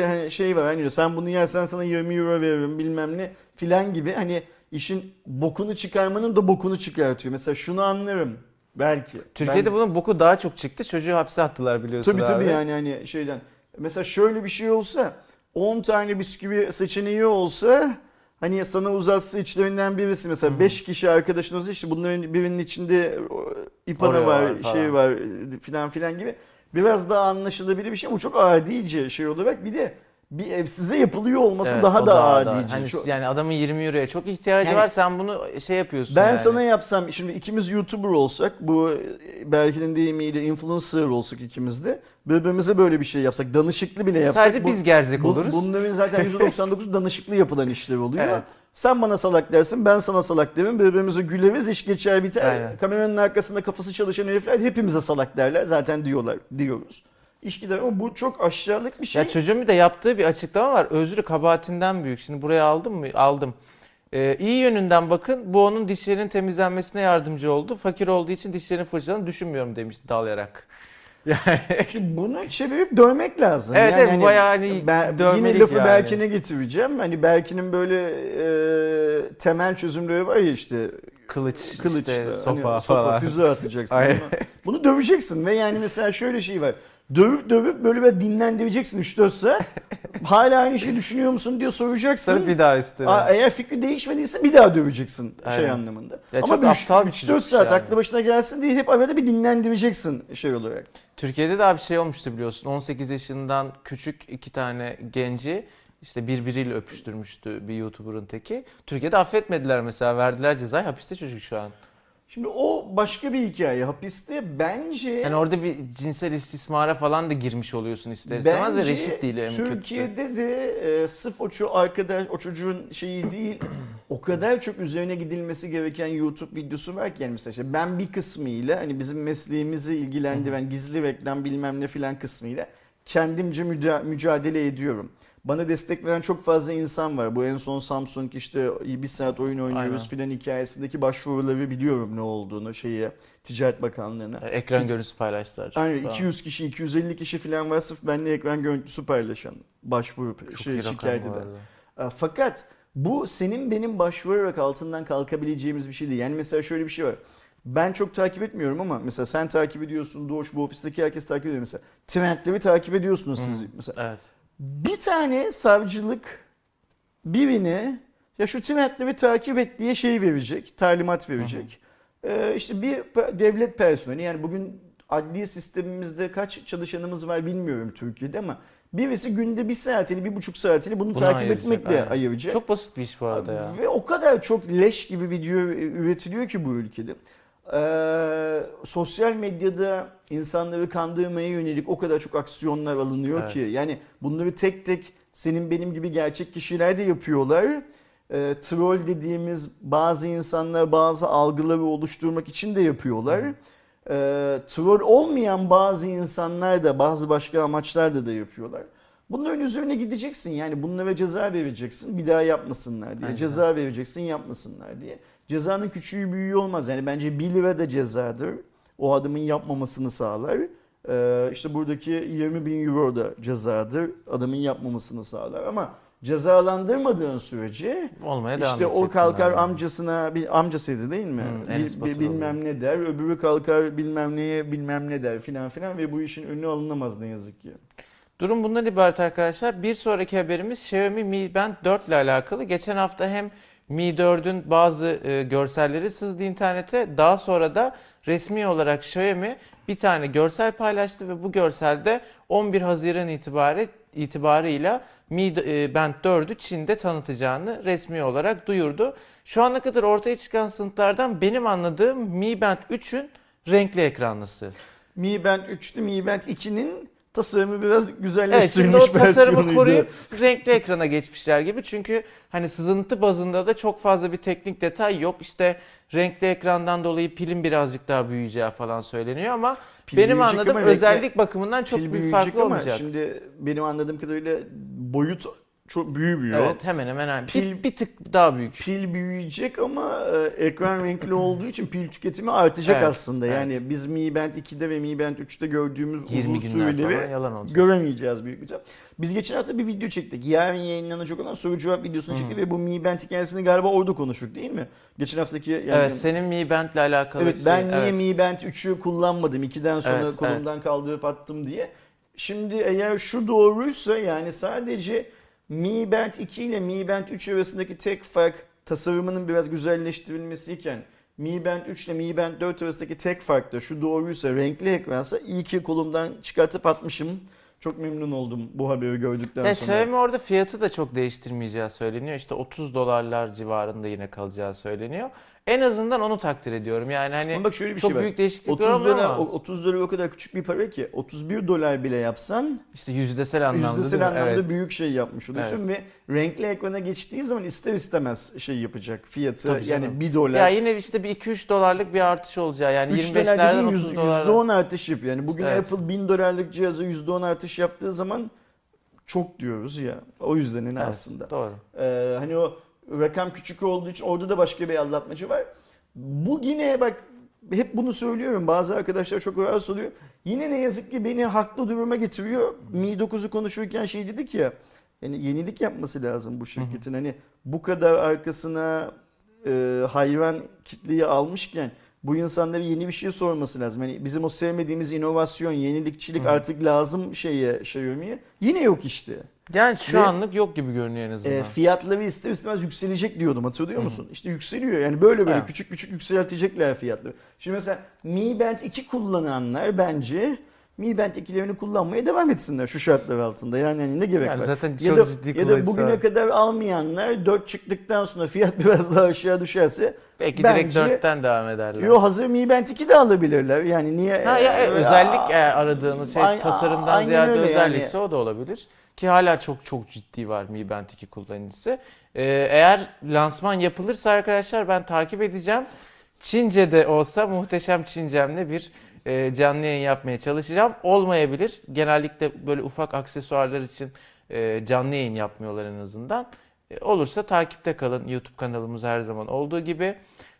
[SPEAKER 2] e, hani şey var hani sen bunu yersen sana 20 euro veririm bilmem ne filan gibi hani işin bokunu çıkarmanın da bokunu çıkartıyor. Mesela şunu anlarım belki.
[SPEAKER 1] Türkiye'de
[SPEAKER 2] Ben-
[SPEAKER 1] bunun boku daha çok çıktı. Çocuğu hapse attılar biliyorsun
[SPEAKER 2] Tabii tabii
[SPEAKER 1] abi.
[SPEAKER 2] yani hani şeyden. Mesela şöyle bir şey olsa 10 tane bisküvi seçeneği olsa hani sana uzatsa içlerinden birisi mesela 5 kişi arkadaşın olsa işte bunların birinin içinde o, ipana var,
[SPEAKER 1] var
[SPEAKER 2] şey var filan filan gibi biraz daha anlaşılabilir bir şey ama çok adice şey olarak bir de bir evsize yapılıyor olması
[SPEAKER 1] Evet,
[SPEAKER 2] daha da adice.
[SPEAKER 1] Hani
[SPEAKER 2] Çok-
[SPEAKER 1] Yani adamın 20 euroya çok ihtiyacı
[SPEAKER 2] Yani-
[SPEAKER 1] var. Sen bunu şey yapıyorsun
[SPEAKER 2] Ben
[SPEAKER 1] yani.
[SPEAKER 2] sana yapsam şimdi ikimiz YouTuber olsak bu Berkin'in deyimiyle influencer olsak ikimiz de birbirimize böyle bir şey yapsak danışıklı bile yapsak
[SPEAKER 1] Sadece
[SPEAKER 2] bu-
[SPEAKER 1] biz gerzek
[SPEAKER 2] Bu-
[SPEAKER 1] oluruz.
[SPEAKER 2] Bunların zaten %99 danışıklı yapılan işler oluyor.
[SPEAKER 1] Evet.
[SPEAKER 2] Sen bana salak dersin, ben sana salak derim. Birbirimize güleriz, iş geçer biter.
[SPEAKER 1] Aynen.
[SPEAKER 2] Kameranın arkasında kafası çalışan herifler hepimize salak derler. Zaten diyorlar, diyoruz. İş gider ama bu çok aşağılık bir şey.
[SPEAKER 1] Ya çocuğun bir de yaptığı bir açıklama var. Özrü kabahatinden büyük. Şimdi buraya aldım mı? Aldım. Ee, iyi yönünden bakın. Bu onun dişlerinin temizlenmesine yardımcı oldu. Fakir olduğu için dişlerini fırçaladığını düşünmüyorum demişti dalayarak. Yani
[SPEAKER 2] bunu çevirip dövmek lazım.
[SPEAKER 1] Evet, evet, bayağı hani
[SPEAKER 2] ben, yine lafı
[SPEAKER 1] yani.
[SPEAKER 2] Berkin'e getireceğim. Hani Berkin'in böyle e, temel çözümleri var ya işte
[SPEAKER 1] kılıç,
[SPEAKER 2] kılıç,
[SPEAKER 1] işte,
[SPEAKER 2] hani
[SPEAKER 1] sopa,
[SPEAKER 2] sopa
[SPEAKER 1] falan.
[SPEAKER 2] füze atacaksın. Bunu döveceksin ve yani mesela şöyle şey var. Dövüp dövüp böyle bir dinlendireceksin 3-4 saat. Hala aynı şeyi düşünüyor musun diye soracaksın.
[SPEAKER 1] Tabii bir daha isterim.
[SPEAKER 2] Aa, eğer fikri değişmediyse bir daha döveceksin şey
[SPEAKER 1] Aynen.
[SPEAKER 2] anlamında.
[SPEAKER 1] Ya
[SPEAKER 2] Ama bir
[SPEAKER 1] aptal bir
[SPEAKER 2] 3-4
[SPEAKER 1] çocuk
[SPEAKER 2] saat
[SPEAKER 1] yani.
[SPEAKER 2] aklı başına gelsin diye hep arada bir dinlendireceksin şey olarak.
[SPEAKER 1] Türkiye'de daha bir şey olmuştu biliyorsun. 18 yaşından küçük iki tane genci işte birbiriyle öpüştürmüştü bir YouTuber'ın teki. Türkiye'de affetmediler mesela. Verdiler cezayı. Hapiste çocuk şu an.
[SPEAKER 2] Şimdi o başka bir hikaye. Hapiste bence
[SPEAKER 1] Yani orada bir cinsel istismara falan da girmiş oluyorsun ister istemez ve reşit değil en.
[SPEAKER 2] Türkiye'de de e, sırf o ço- arkadaş o çocuğun şeyi değil o kadar çok üzerine gidilmesi gereken YouTube videosu var ki yani mesela işte ben bir kısmıyla hani bizim mesleğimizi ilgilendiren gizli reklam bilmem ne filan kısmıyla kendimce müca- mücadele ediyorum. Bana destek veren çok fazla insan var. Bu en son Samsung işte bir saat oyun oynuyoruz filan hikayesindeki başvuruları biliyorum ne olduğunu şeye Ticaret Bakanlığı'na.
[SPEAKER 1] Ekran görüntüsü paylaştılar. Falan.
[SPEAKER 2] 200 kişi, 250 kişi falan var sırf benimle ekran görüntüsü paylaşan, başvurup
[SPEAKER 1] Çok
[SPEAKER 2] şey, şikayet eden. E, Fakat bu senin benim başvurarak altından kalkabileceğimiz bir şey değil. Yani mesela şöyle bir şey var. Ben çok takip etmiyorum ama mesela sen takip ediyorsun, Doğuş bu ofisteki herkes takip ediyor mesela. Trendleri takip ediyorsunuz siz mesela.
[SPEAKER 1] Evet.
[SPEAKER 2] Bir tane savcılık birine ya şu trendleri takip et diye şey verecek, talimat verecek. Ee, işte bir devlet personeli yani bugün adli sistemimizde kaç çalışanımız var bilmiyorum Türkiye'de ama birisi günde bir saatini, bir buçuk saatini bunu
[SPEAKER 1] Buna
[SPEAKER 2] takip
[SPEAKER 1] ayıracak,
[SPEAKER 2] etmekle
[SPEAKER 1] aynen.
[SPEAKER 2] ayıracak.
[SPEAKER 1] Çok basit bir iş bu arada ya.
[SPEAKER 2] Ve o kadar çok leş gibi video üretiliyor ki bu ülkede. Ee, sosyal medyada insanları kandırmaya yönelik o kadar çok aksiyonlar alınıyor
[SPEAKER 1] Evet.
[SPEAKER 2] ki. Yani bunları tek tek senin benim gibi gerçek kişiler de yapıyorlar. Ee, troll dediğimiz bazı insanlar bazı algıları oluşturmak için de yapıyorlar. Ee, troll olmayan bazı insanlar da bazı başka amaçlarda da yapıyorlar. Bunların üzerine gideceksin yani bunlara ceza vereceksin bir daha yapmasınlar diye.
[SPEAKER 1] Aynen.
[SPEAKER 2] Ceza vereceksin yapmasınlar diye. Cezanın küçüğü büyüğü olmaz yani bence 1 lira da cezadır. O adamın yapmamasını sağlar. Ee, işte buradaki 20 bin euro da cezadır. Adamın yapmamasını sağlar ama cezalandırmadığın sürece
[SPEAKER 1] Olmaya devam
[SPEAKER 2] işte o kalkar
[SPEAKER 1] bunlar.
[SPEAKER 2] amcasına bir amcasıydı değil mi? Bir-
[SPEAKER 1] Batur
[SPEAKER 2] bilmem ne der. Öbürü kalkar bilmem neye bilmem ne der filan filan ve bu işin önü alınamaz ne yazık ki.
[SPEAKER 1] Durum bundan ibaret arkadaşlar. Bir sonraki haberimiz Xiaomi Mi Band 4 ile alakalı. Geçen hafta hem Mi 4'ün bazı e, görselleri sızdı internete. Daha sonra da resmi olarak Xiaomi bir tane görsel paylaştı ve bu görselde 11 Haziran itibari itibarıyla Mi e, Band 4'ü Çin'de tanıtacağını resmi olarak duyurdu. Şu ana kadar ortaya çıkan sınıflardan benim anladığım Mi Band 3'ün renkli ekranlısı.
[SPEAKER 2] Mi Band 3'tü, Mi Band 2'nin tasarımı biraz
[SPEAKER 1] Evet
[SPEAKER 2] güzelleştirilmiş
[SPEAKER 1] şimdi o tasarımı koruyup renkli ekrana geçmişler gibi. Çünkü hani sızıntı bazında da çok fazla bir teknik detay yok. İşte renkli ekrandan dolayı pilin birazcık daha büyüyeceği falan söyleniyor ama
[SPEAKER 2] Pil
[SPEAKER 1] benim anladığım
[SPEAKER 2] ama renkli-
[SPEAKER 1] özellik bakımından çok büyük farklı
[SPEAKER 2] ama
[SPEAKER 1] olmayacak.
[SPEAKER 2] şimdi benim anladığım kadarıyla boyut çok büyümüyor.
[SPEAKER 1] Evet hemen hemen aynı.
[SPEAKER 2] Pil-
[SPEAKER 1] Bir, tık daha büyük.
[SPEAKER 2] Pil büyüyecek ama e, ekran renkli olduğu için pil tüketimi artacak
[SPEAKER 1] Evet,
[SPEAKER 2] aslında.
[SPEAKER 1] evet.
[SPEAKER 2] Yani biz Mi Band 2'de ve Mi Band 3'te gördüğümüz
[SPEAKER 1] 20
[SPEAKER 2] uzun süreleri göremeyeceğiz büyük bir ihtimal. Biz geçen hafta bir video çektik. Yarın yayınlanacak olan soru cevap videosunu çektik ve bu Mi Band hikayesini galiba orada konuştuk değil mi? Geçen haftaki yani
[SPEAKER 1] evet senin Mi Band ile alakalı
[SPEAKER 2] Evet
[SPEAKER 1] şey.
[SPEAKER 2] ben niye
[SPEAKER 1] evet.
[SPEAKER 2] Mi Band 3'ü kullanmadım 2'den sonra
[SPEAKER 1] Evet,
[SPEAKER 2] kolumdan kaldırıp attım diye. Şimdi eğer şu doğruysa yani sadece Mi Band 2 ile Mi Band 3 arasındaki tek fark tasarımının biraz güzelleştirilmesiyken Mi Band 3 ile Mi Band 4 arasındaki tek fark da şu doğruysa renkli ekransa iyi ki kolumdan çıkartıp atmışım. Çok memnun oldum bu haberi gördükten
[SPEAKER 1] Ya
[SPEAKER 2] sonra.
[SPEAKER 1] Xiaomi orada fiyatı da çok değiştirmeyeceği söyleniyor. İşte 30 dolarlar civarında yine kalacağı söyleniyor. En azından onu takdir ediyorum. Yani hani
[SPEAKER 2] Ama bak şöyle bir
[SPEAKER 1] çok
[SPEAKER 2] şey var.
[SPEAKER 1] büyük değişiklikler
[SPEAKER 2] 30
[SPEAKER 1] olmuyor
[SPEAKER 2] dolar,
[SPEAKER 1] ama
[SPEAKER 2] o- 30 dolar o kadar küçük bir para ki 31 dolar bile yapsan
[SPEAKER 1] işte yüzdesel anlamda
[SPEAKER 2] Yüzdesel anlamda
[SPEAKER 1] Evet.
[SPEAKER 2] büyük şey yapmış oluyorsun ve renkli ekrana geçtiği zaman ister istemez şey yapacak fiyatı
[SPEAKER 1] Tabii canım.
[SPEAKER 2] yani 1 dolar.
[SPEAKER 1] Ya yine işte bir 2-3 dolarlık bir artış olacağı yani
[SPEAKER 2] 3 dolar
[SPEAKER 1] 25'lerden
[SPEAKER 2] dediğin
[SPEAKER 1] 30
[SPEAKER 2] yüz-
[SPEAKER 1] dolara.
[SPEAKER 2] %10 artış yapıyor. Yani bugün
[SPEAKER 1] Evet.
[SPEAKER 2] Apple 1000 dolarlık cihaza %10 artış yaptığı zaman çok diyoruz ya. O yüzden
[SPEAKER 1] Evet,
[SPEAKER 2] aslında.
[SPEAKER 1] Doğru.
[SPEAKER 2] Ee, hani o rakam küçük olduğu için orada da başka bir aldatmacı var. Bu yine bak hep bunu söylüyorum. Bazı arkadaşlar çok rahatsız oluyor. Yine ne yazık ki beni haklı duruma getiriyor. Mi 9'u konuşurken şey dedik ya. Yani yenilik yapması lazım bu şirketin. Hani bu kadar arkasına e, hayran kitleyi almışken bu insanlara yeni bir şey sorması lazım. Hani bizim o sevmediğimiz inovasyon, yenilikçilik
[SPEAKER 1] Hı.
[SPEAKER 2] artık lazım şeye Xiaomi'ye. Yine yok işte.
[SPEAKER 1] Yani şu
[SPEAKER 2] Ve-
[SPEAKER 1] anlık yok gibi görünüyor en azından.
[SPEAKER 2] E, fiyatları ister istemez yükselecek diyordum hatırlıyor musun? İşte yükseliyor yani böyle böyle
[SPEAKER 1] Evet.
[SPEAKER 2] küçük küçük yükseltecekler fiyatları. Şimdi mesela Mi Band 2 kullananlar bence Mi Band 2'lerini kullanmaya devam etsinler şu şartlar altında. Yani hani ne gerek
[SPEAKER 1] Yani
[SPEAKER 2] var?
[SPEAKER 1] zaten
[SPEAKER 2] ya da, ya da bugüne
[SPEAKER 1] var.
[SPEAKER 2] kadar almayanlar 4 çıktıktan sonra fiyat biraz daha aşağı düşerse
[SPEAKER 1] Belki direkt
[SPEAKER 2] bence-
[SPEAKER 1] 4'ten devam ederler.
[SPEAKER 2] Yo hazır Mi Band 2 de alabilirler. Yani niye?
[SPEAKER 1] Ha ya e,
[SPEAKER 2] Ee,
[SPEAKER 1] özellik eğer aradığınız şey
[SPEAKER 2] Ay-
[SPEAKER 1] tasarımdan
[SPEAKER 2] aynen
[SPEAKER 1] ziyade özellikse o da olabilir. Ki hala çok çok ciddi var Mi Band 2 kullanıcısı. Ee, eğer lansman yapılırsa arkadaşlar ben takip edeceğim. Çince'de olsa muhteşem Çincem'le bir e, canlı yayın yapmaya çalışacağım. Olmayabilir. Genellikle böyle ufak aksesuarlar için e, canlı yayın yapmıyorlar en azından. E, olursa takipte kalın. YouTube kanalımız her zaman olduğu gibi.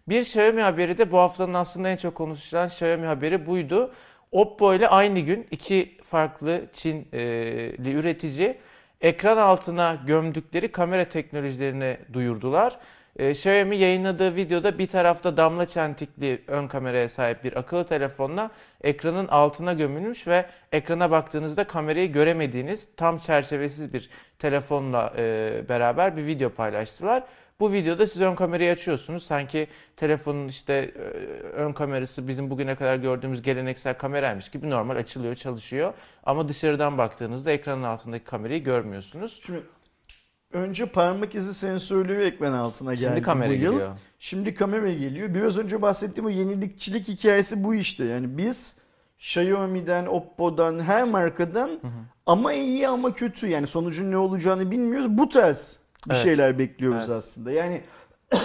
[SPEAKER 1] Bir Xiaomi haberi de bu haftanın aslında en çok konuşulan Xiaomi haberi buydu. Oppo ile aynı gün iki farklı Çinli üretici ekran altına gömdükleri kamera teknolojilerini duyurdular. Ee, Xiaomi yayınladığı videoda bir tarafta damla çentikli ön kameraya sahip bir akıllı telefonla ekranın altına gömülmüş ve ekrana baktığınızda kamerayı göremediğiniz tam çerçevesiz bir telefonla e, beraber bir video paylaştılar. Bu videoda siz ön kamerayı açıyorsunuz. Sanki telefonun işte e, ön kamerası bizim bugüne kadar gördüğümüz geleneksel kameraymış gibi normal açılıyor, çalışıyor. Ama dışarıdan baktığınızda ekranın altındaki kamerayı görmüyorsunuz.
[SPEAKER 2] Şimdi önce parmak izi sensörlüğü ekran altına geldi
[SPEAKER 1] Şimdi kamera
[SPEAKER 2] bu yıl.
[SPEAKER 1] geliyor.
[SPEAKER 2] Şimdi kamera geliyor. Biraz önce bahsettiğim o yenilikçilik hikayesi bu işte. Yani biz Xiaomi'den, Oppo'dan, her markadan ama iyi ama kötü yani sonucun ne olacağını bilmiyoruz. Bu tarz bir
[SPEAKER 1] Evet.
[SPEAKER 2] şeyler bekliyoruz
[SPEAKER 1] Evet.
[SPEAKER 2] aslında. Yani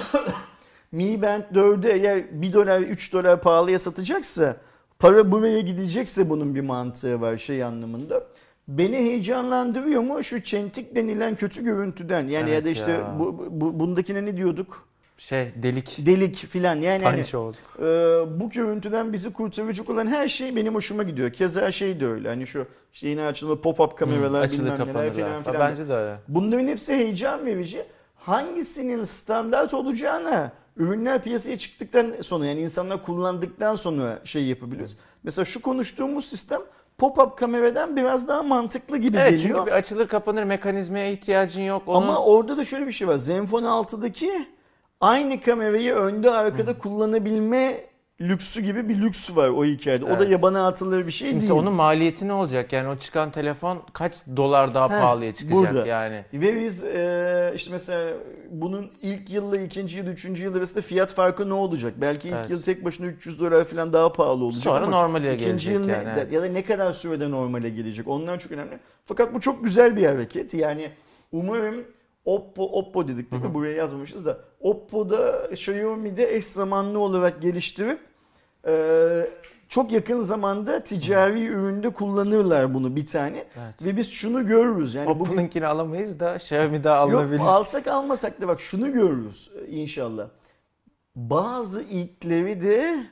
[SPEAKER 2] Mi Band 4'ü eğer 1 dolar 3 dolar pahalıya satacaksa para buraya gidecekse bunun bir mantığı var şey anlamında. Beni heyecanlandırıyor mu şu çentik denilen kötü görüntüden yani ya
[SPEAKER 1] Evet
[SPEAKER 2] da işte
[SPEAKER 1] ya.
[SPEAKER 2] bu, bu bundakine ne diyorduk?
[SPEAKER 1] Şey delik,
[SPEAKER 2] Delik filan yani hani,
[SPEAKER 1] punch oldu.
[SPEAKER 2] e, bu görüntüden bizi kurtaracak olan her şey benim hoşuma gidiyor. Keza şey de öyle hani şu işte yine açılan pop-up kameralar
[SPEAKER 1] Açılı
[SPEAKER 2] bilmem neler
[SPEAKER 1] kapanırlar.
[SPEAKER 2] filan
[SPEAKER 1] Ha,
[SPEAKER 2] filan.
[SPEAKER 1] Bence de öyle.
[SPEAKER 2] Bunların hepsi heyecan verici. Hangisinin standart olacağına ürünler piyasaya çıktıktan sonra yani insanlar kullandıktan sonra şey yapabiliriz. Mesela şu konuştuğumuz sistem pop-up kameradan biraz daha mantıklı gibi
[SPEAKER 1] Evet
[SPEAKER 2] geliyor.
[SPEAKER 1] çünkü bir açılır kapanır mekanizmaya ihtiyacın yok. Onu...
[SPEAKER 2] Ama orada da şöyle bir şey var. Zenfone 6'daki aynı kamerayı önde arkada kullanabilme lüksü gibi bir lüks var o hikayede. O da
[SPEAKER 1] Evet.
[SPEAKER 2] yabana atılır bir şey
[SPEAKER 1] Şimdi
[SPEAKER 2] değil.
[SPEAKER 1] onun maliyeti ne olacak? Yani o çıkan telefon kaç dolar daha
[SPEAKER 2] Heh,
[SPEAKER 1] pahalıya çıkacak
[SPEAKER 2] burada.
[SPEAKER 1] yani?
[SPEAKER 2] Ve biz e, işte mesela bunun ilk yılla ikinci yıl, üçüncü yıl arasında fiyat farkı ne olacak? Belki ilk
[SPEAKER 1] Evet.
[SPEAKER 2] yıl tek başına 300 dolar falan daha pahalı olacak
[SPEAKER 1] Sonra
[SPEAKER 2] ama
[SPEAKER 1] normale
[SPEAKER 2] ikinci
[SPEAKER 1] gelecek
[SPEAKER 2] yıl ne-
[SPEAKER 1] yani, evet.
[SPEAKER 2] ya da ne kadar sürede normale gelecek? Onlar çok önemli. Fakat bu çok güzel bir hareket. Yani umarım Oppo, Oppo dedik değil mi? Buraya yazmamışız da. Oppo'da Xiaomi'de eş zamanlı olarak geliştirip e, çok yakın zamanda ticari üründe kullanırlar bunu bir tane.
[SPEAKER 1] Evet.
[SPEAKER 2] Ve biz şunu görürüz. Yani bugün
[SPEAKER 1] Oppo'nunkini alamayız da Xiaomi'de
[SPEAKER 2] Yok
[SPEAKER 1] alınabilir.
[SPEAKER 2] alsak almasak da bak şunu görürüz e, inşallah. Bazı ilkleri de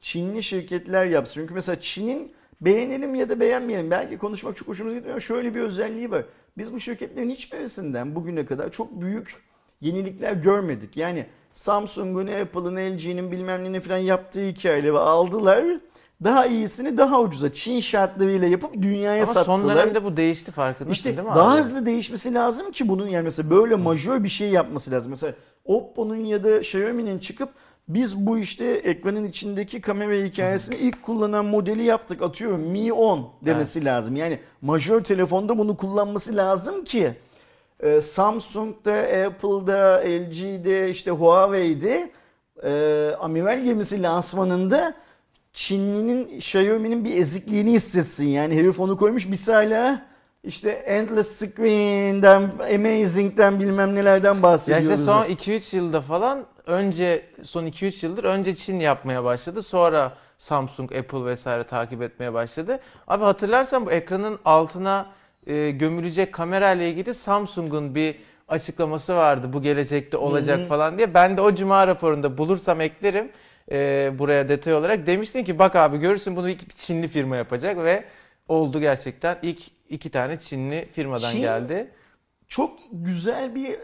[SPEAKER 2] Çinli şirketler yapsın. Çünkü mesela Çin'in beğenelim ya da beğenmeyelim. Belki konuşmak çok hoşumuza gitmiyor şöyle bir özelliği var. Biz bu şirketlerin hiçbirisinden bugüne kadar çok büyük yenilikler görmedik. Yani Samsung'un, Apple'ın, LG'nin bilmem ne falan yaptığı hikayeleri aldılar. Daha iyisini daha ucuza Çin şartlarıyla yapıp dünyaya
[SPEAKER 1] Ama
[SPEAKER 2] sattılar.
[SPEAKER 1] son dönemde bu değişti farkındasın
[SPEAKER 2] İşte
[SPEAKER 1] değil mi
[SPEAKER 2] daha
[SPEAKER 1] abi?
[SPEAKER 2] hızlı değişmesi lazım ki bunun yani mesela böyle majör bir şey yapması lazım. Mesela Oppo'nun ya da Xiaomi'nin çıkıp biz bu işte ekranın içindeki kamera hikayesini ilk kullanan modeli yaptık atıyorum Mi 10 demesi lazım. Yani majör telefonda bunu kullanması lazım ki e, Samsung'da, Apple'da, LG'de, işte Huawei'de e, amiral gemisi lansmanında Çinli'nin Xiaomi'nin bir ezikliğini hissetsin. Yani herif onu koymuş biz hala işte Endless Screen'den, Amazing'den bilmem nelerden bahsediyoruz.
[SPEAKER 1] işte son 2-3 yılda falan önce son 2-3 yıldır önce Çin yapmaya başladı. Sonra Samsung, Apple vesaire takip etmeye başladı. Abi hatırlarsan bu ekranın altına e, gömülecek kamera ile ilgili Samsung'un bir açıklaması vardı. Bu gelecekte olacak
[SPEAKER 2] Hı hı.
[SPEAKER 1] falan diye. Ben de o cuma raporunda bulursam eklerim e, buraya detay olarak. Demiştin ki bak abi görürsün bunu iki Çinli firma yapacak ve oldu gerçekten. İlk iki tane Çinli firmadan
[SPEAKER 2] Çin-
[SPEAKER 1] geldi.
[SPEAKER 2] çok güzel bir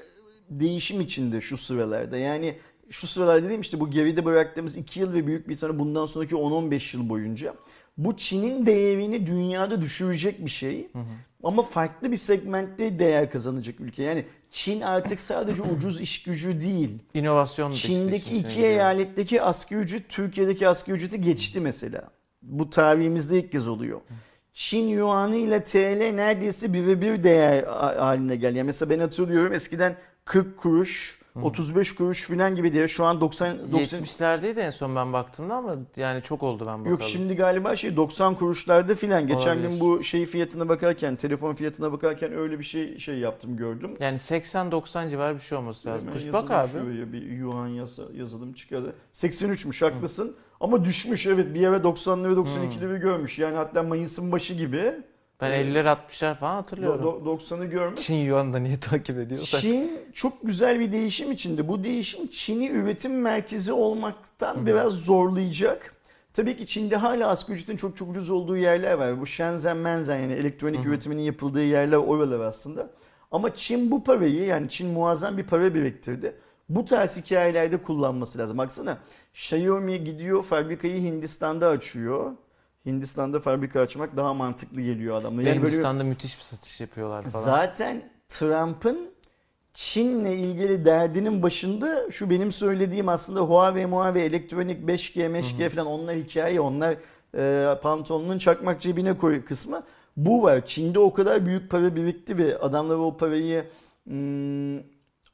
[SPEAKER 2] değişim içinde şu sıralarda. Yani şu sıralar dediğim işte bu geride bıraktığımız 2 yıl ve büyük bir tane bundan sonraki 10-15 yıl boyunca bu Çin'in değerini dünyada düşürecek bir şey. Ama farklı bir segmentte değer kazanacak ülke. Yani Çin artık sadece ucuz iş gücü değil.
[SPEAKER 1] İnovasyon
[SPEAKER 2] Çin'deki iki eyaletteki asgari ücret Türkiye'deki asgari ücreti geçti mesela. Bu tarihimizde ilk kez oluyor. Çin Yuanı ile TL neredeyse birebir değer haline geldi. Yani mesela ben hatırlıyorum eskiden 40 kuruş, 35 kuruş falan gibi diye şu an 90 90
[SPEAKER 1] 70'lerdeydi en son ben baktığımda ama yani çok oldu ben bakalım.
[SPEAKER 2] Yok şimdi galiba şey 90 kuruşlarda filan. Geçen
[SPEAKER 1] Olabilir.
[SPEAKER 2] gün bu şey fiyatına bakarken, telefon fiyatına bakarken öyle bir şey şey yaptım gördüm.
[SPEAKER 1] Yani 80-90 civar bir şey olması lazım.
[SPEAKER 2] Hemen
[SPEAKER 1] Kuş bak abi.
[SPEAKER 2] Şuraya bir yuan yasa, yazalım çıkardı. 83'müş haklısın. Ama düşmüş evet bir eve 90 lira 92 lira görmüş. Yani hatta Mayıs'ın başı gibi.
[SPEAKER 1] Ben
[SPEAKER 2] Evet.
[SPEAKER 1] 50'ler 60'lar falan hatırlıyorum.
[SPEAKER 2] Do- do- 90'ı görmüş.
[SPEAKER 1] Çin Yuan'ı da niye takip ediyorsak.
[SPEAKER 2] Çin çok güzel bir değişim içinde. Bu değişim Çin'i üretim merkezi olmaktan biraz zorlayacak. Tabii ki Çin'de hala asgari ücretin çok çok ucuz olduğu yerler var. Bu Shenzhen, Menzen yani elektronik üretiminin yapıldığı yerler oralar aslında. Ama Çin bu parayı yani Çin muazzam bir para biriktirdi. Bu tarz hikayelerde kullanması lazım. Baksana Xiaomi gidiyor fabrikayı Hindistan'da açıyor. Hindistan'da fabrika açmak daha mantıklı geliyor adamlara. Yani böyle
[SPEAKER 1] Hindistan'da müthiş bir satış yapıyorlar falan.
[SPEAKER 2] Zaten Trump'ın Çin'le ilgili derdinin başında şu benim söylediğim aslında Huawei, Huawei, elektronik 5G, 5G falan onlar hikaye, onlar e, pantolonun çakmak cebine koy kısmı. Bu var. Çin'de o kadar büyük para birikti ve adamlar o parayı hmm,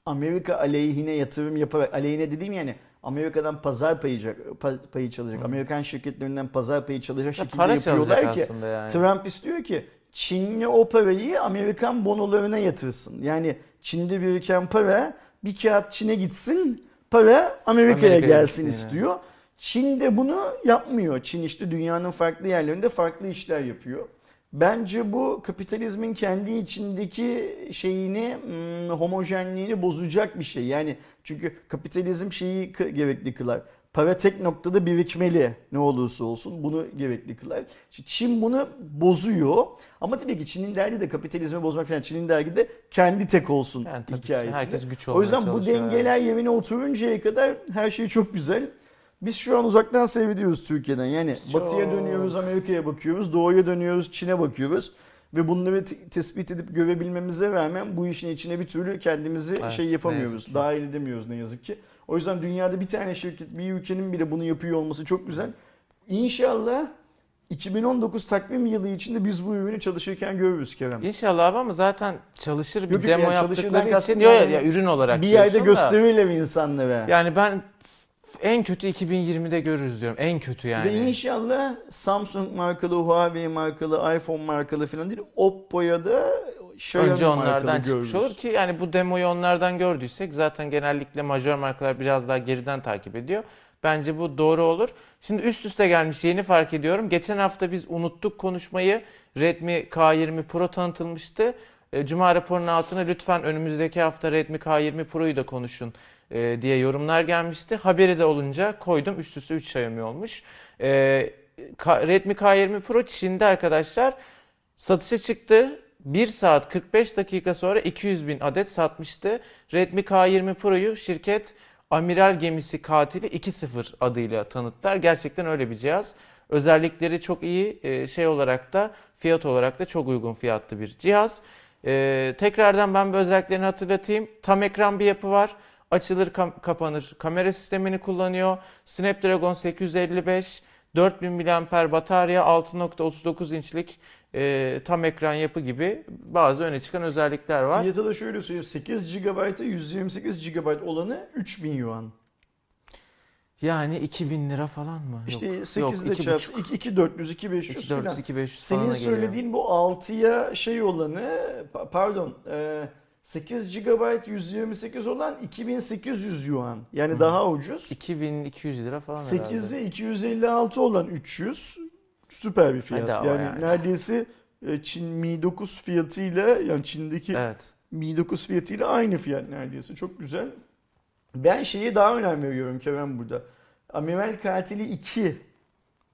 [SPEAKER 2] Amerika aleyhine yatırım yaparak, aleyhine dediğim yani Amerika'dan pazar payı, pa- payı çalacak, Amerikan şirketlerinden pazar payı çalacak şekilde yapıyorlar ki
[SPEAKER 1] yani.
[SPEAKER 2] Trump istiyor ki Çinli o parayı Amerikan bonolarına yatırsın. Yani Çin'de biriken para bir kağıt Çin'e gitsin, para Amerika'ya
[SPEAKER 1] Amerika'ya
[SPEAKER 2] gelsin
[SPEAKER 1] gitsin
[SPEAKER 2] istiyor. Çin de bunu yapmıyor. Çin işte dünyanın farklı yerlerinde farklı işler yapıyor. Bence bu kapitalizmin kendi içindeki şeyini, hmm, homojenliğini bozacak bir şey. Yani çünkü kapitalizm şeyi gerekli kılar. Para tek noktada birikmeli ne olursa olsun bunu gerekli kılar. Çin bunu bozuyor. Ama tabii ki Çin'in derdi de kapitalizmi bozmak falan. Çin'in derdi de kendi tek olsun
[SPEAKER 1] Yani
[SPEAKER 2] hikayesi.
[SPEAKER 1] herkes güç
[SPEAKER 2] o yüzden bu dengeler yerine oturuncaya kadar her şey çok güzel. Biz şu an uzaktan seyrediyoruz Türkiye'den. Yani
[SPEAKER 1] Çok.
[SPEAKER 2] batıya dönüyoruz, Amerika'ya bakıyoruz, doğuya dönüyoruz, Çin'e bakıyoruz. Ve bunları te- tespit edip görebilmemize rağmen bu işin içine bir türlü kendimizi
[SPEAKER 1] Evet,
[SPEAKER 2] şey yapamıyoruz. Dahil edemiyoruz ne yazık ki. O yüzden dünyada bir tane şirket, bir ülkenin bile bunu yapıyor olması çok güzel. İnşallah 2019 takvim yılı içinde biz bu ürünü çalışırken görürüz Kerem.
[SPEAKER 1] İnşallah abi ama zaten çalışır bir
[SPEAKER 2] Yok,
[SPEAKER 1] demo
[SPEAKER 2] yani
[SPEAKER 1] yaptıkları için yok ya, ürün olarak
[SPEAKER 2] bir yerde
[SPEAKER 1] diyorsun da.
[SPEAKER 2] gösterirler insanlara.
[SPEAKER 1] Yani ben en kötü 2020'de görürüz diyorum. En kötü yani.
[SPEAKER 2] Ve inşallah Samsung markalı, Huawei markalı, iPhone markalı falan değil, Oppo'ya da Xiaomi
[SPEAKER 1] Önce onlardan çıkmış
[SPEAKER 2] görürüz.
[SPEAKER 1] olur ki yani bu demoyu onlardan gördüysek zaten genellikle majör markalar biraz daha geriden takip ediyor. Bence bu doğru olur. Şimdi üst üste gelmiş yeni fark ediyorum. Geçen hafta biz unuttuk konuşmayı. Redmi K20 Pro tanıtılmıştı. E, Cuma raporunun altına lütfen önümüzdeki hafta Redmi K20 Pro'yu da konuşun e, diye yorumlar gelmişti. Haberi de olunca koydum. Üst üste 3 Xiaomi olmuş. E, Redmi K20 Pro Çin'de arkadaşlar satışa çıktı. 1 saat 45 dakika sonra 200 bin adet satmıştı. Redmi K20 Pro'yu şirket Amiral Gemisi Katili 2.0 adıyla tanıttılar. Gerçekten öyle bir cihaz. Özellikleri çok iyi. Ee, Şey olarak da fiyat olarak da çok uygun fiyatlı bir cihaz. Ee, tekrardan ben bir özelliklerini hatırlatayım. Tam ekran bir yapı var. Açılır kam- kapanır kamera sistemini kullanıyor. Snapdragon 855 4000 mAh batarya 6.39 inçlik e, tam ekran yapı gibi bazı öne çıkan özellikler var.
[SPEAKER 2] Fiyatı da şöyle söyleyeyim. 8 GB'a 128 GB olanı 3000 yuan.
[SPEAKER 1] Yani 2000 lira falan mı?
[SPEAKER 2] İşte
[SPEAKER 1] Yok,
[SPEAKER 2] 8
[SPEAKER 1] yok,
[SPEAKER 2] ile
[SPEAKER 1] buçuk.
[SPEAKER 2] 2400 2500
[SPEAKER 1] 2400,
[SPEAKER 2] falan.
[SPEAKER 1] 2500
[SPEAKER 2] Senin
[SPEAKER 1] falana geliyor.
[SPEAKER 2] söylediğin bu 6'ya şey olanı pa- pardon e, 8 GB 128 olan 2800 yuan. Yani daha ucuz.
[SPEAKER 1] 2200 lira falan herhalde.
[SPEAKER 2] 8'i 256 olan 300 süper bir fiyat.
[SPEAKER 1] Bedava
[SPEAKER 2] yani,
[SPEAKER 1] yani.
[SPEAKER 2] neredeyse e, Çin Mi 9 fiyatıyla yani Çin'deki
[SPEAKER 1] Evet.
[SPEAKER 2] Mi 9 fiyatıyla aynı fiyat neredeyse. Çok güzel. Ben şeyi daha önem veriyorum Kerem burada. Amiral Katili 2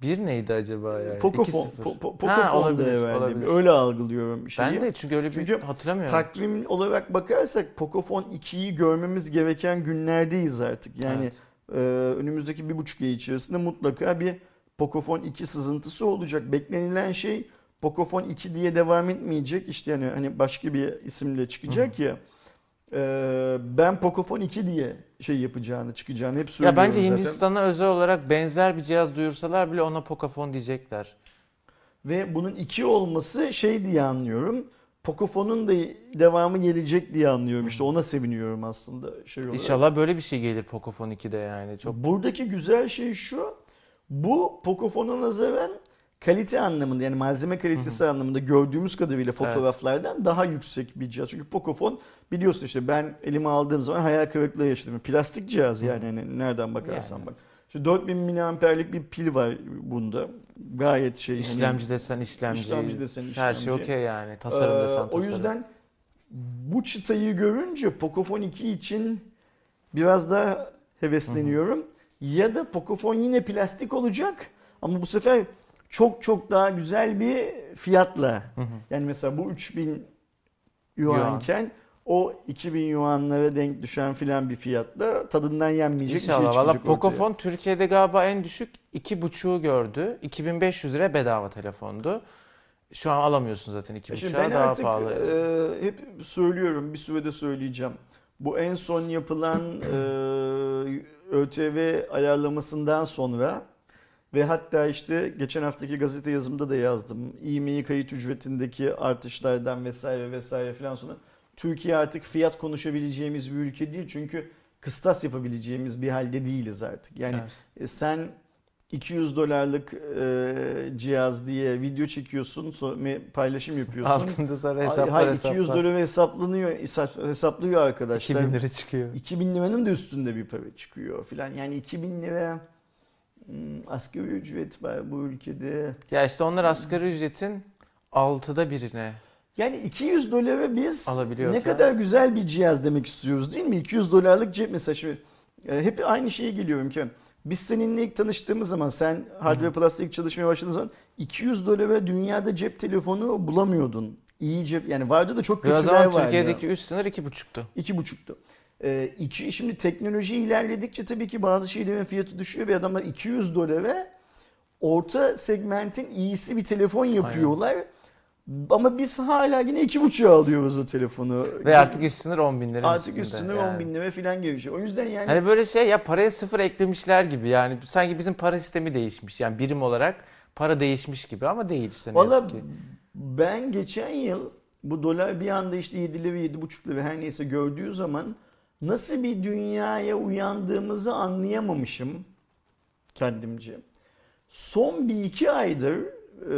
[SPEAKER 1] Bir neydi acaba yani?
[SPEAKER 2] Pocophone.
[SPEAKER 1] 2.0.
[SPEAKER 2] Po- po-
[SPEAKER 1] Ha,
[SPEAKER 2] Pocophone da
[SPEAKER 1] olabilir,
[SPEAKER 2] herhalde.
[SPEAKER 1] olabilir.
[SPEAKER 2] Öyle algılıyorum şeyi.
[SPEAKER 1] Ben de çünkü öyle bir
[SPEAKER 2] Çünkü
[SPEAKER 1] hatırlamıyorum.
[SPEAKER 2] Takvim olarak bakarsak Pocophone 2'yi görmemiz gereken günlerdeyiz artık. Yani
[SPEAKER 1] Evet.
[SPEAKER 2] e, önümüzdeki bir buçuk ay içerisinde mutlaka bir Pocophone 2 sızıntısı olacak. Beklenilen şey Pocophone 2 diye devam etmeyecek. İşte yani hani başka bir isimle çıkacak ya. Ee, ben Pocophone 2 diye şey yapacağını, çıkacağını hep
[SPEAKER 1] Ya
[SPEAKER 2] söylüyorum
[SPEAKER 1] bence
[SPEAKER 2] zaten.
[SPEAKER 1] Hindistan'a özel olarak benzer bir cihaz duyursalar bile ona Pocophone diyecekler.
[SPEAKER 2] Ve bunun 2 olması şey diye anlıyorum. Pocophone'un da devamı gelecek diye anlıyorum. İşte ona seviniyorum aslında şey olarak.
[SPEAKER 1] İnşallah böyle bir şey gelir Pocophone 2'de yani. Çok
[SPEAKER 2] Buradaki güzel şey şu. Bu Pocophone'a nazaran kalite anlamında yani malzeme kalitesi anlamında gördüğümüz kadarıyla fotoğraflardan daha yüksek bir cihaz. Çünkü Pocophone biliyorsun işte ben elime aldığım zaman hayal kırıklığı yaşadım. Plastik cihaz yani hani nereden bakarsan
[SPEAKER 1] Yani.
[SPEAKER 2] bak. İşte 4000 miliamperlik bir pil var bunda. Gayet şey. hani-
[SPEAKER 1] işlemci desen işlemci.
[SPEAKER 2] İşlemci desen
[SPEAKER 1] Her şey
[SPEAKER 2] işlemci.
[SPEAKER 1] okey yani. Tasarım
[SPEAKER 2] Ee,
[SPEAKER 1] desen
[SPEAKER 2] O
[SPEAKER 1] tasarım.
[SPEAKER 2] yüzden bu çıtayı görünce Pocophone 2 için biraz daha hevesleniyorum. Ya da Pocophone yine plastik olacak ama bu sefer çok çok daha güzel bir fiyatla.
[SPEAKER 1] Hı hı.
[SPEAKER 2] Yani mesela bu 3000 yuanken o 2000 yuanlara denk düşen filan bir fiyatla tadından yenmeyecek bir şey
[SPEAKER 1] İnşallah.
[SPEAKER 2] çıkacak
[SPEAKER 1] Valla
[SPEAKER 2] ortaya.
[SPEAKER 1] Pocophone Türkiye'de galiba en düşük 2.5'u gördü. 2500 lira bedava telefondu. Şu an alamıyorsun zaten
[SPEAKER 2] Ya
[SPEAKER 1] 2.5'a
[SPEAKER 2] Şimdi ben
[SPEAKER 1] daha
[SPEAKER 2] artık
[SPEAKER 1] pahalı.
[SPEAKER 2] e, hep söylüyorum bir sürede söyleyeceğim. Bu en son yapılan e, ÖTV ayarlamasından sonra ve hatta işte geçen haftaki gazete yazımda da yazdım. İğmeyi kayıt ücretindeki artışlardan vesaire vesaire filan sonra Türkiye artık fiyat konuşabileceğimiz bir ülke değil. Çünkü kıstas yapabileceğimiz bir halde değiliz artık. Yani
[SPEAKER 1] Evet.
[SPEAKER 2] e, sen 200 dolarlık e, cihaz diye video çekiyorsun, sonra paylaşım yapıyorsun.
[SPEAKER 1] Altında sonra hesaplar
[SPEAKER 2] hayır,
[SPEAKER 1] hesaplar.
[SPEAKER 2] 200 dolar hesaplanıyor, hesap- hesaplıyor arkadaşlar.
[SPEAKER 1] 2000 lira çıkıyor.
[SPEAKER 2] 2000 liranın da üstünde bir para çıkıyor filan. Yani 2000 lira Hmm, asgari ücret var bu ülkede.
[SPEAKER 1] Ya işte onlar asgari ücretin altıda birine.
[SPEAKER 2] Yani 200 dolara biz ne kadar güzel bir cihaz demek istiyoruz değil mi? 200 dolarlık cep mesajı. E, hep aynı şeye geliyorum ki biz seninle ilk tanıştığımız zaman sen Hardware Plus'ta ilk çalışmaya başladığın zaman 200 dolara dünyada cep telefonu bulamıyordun. İyi cep yani vardı da çok kötüler vardı.
[SPEAKER 1] Türkiye'deki üst sınır 2,5'tu.
[SPEAKER 2] 2,5'tu. E, iki, şimdi teknoloji ilerledikçe tabii ki bazı şeylerin fiyatı düşüyor ve adamlar 200 dolara orta segmentin iyisi bir telefon yapıyorlar. Aynen. Ama biz hala yine 2.5'a alıyoruz o telefonu.
[SPEAKER 1] Ve artık üst sınır 10 bin lira.
[SPEAKER 2] Artık
[SPEAKER 1] üst
[SPEAKER 2] sınır
[SPEAKER 1] yani.
[SPEAKER 2] 10 bin lira falan gelişiyor. Şey. O yüzden yani...
[SPEAKER 1] Hani böyle şey ya paraya sıfır eklemişler gibi yani sanki bizim para sistemi değişmiş yani birim olarak para değişmiş gibi ama değil işte
[SPEAKER 2] Valla ben geçen yıl bu dolar bir anda işte 7 lira 7.5 lira her neyse gördüğü zaman nasıl bir dünyaya uyandığımızı anlayamamışım kendimce. Son bir iki aydır e,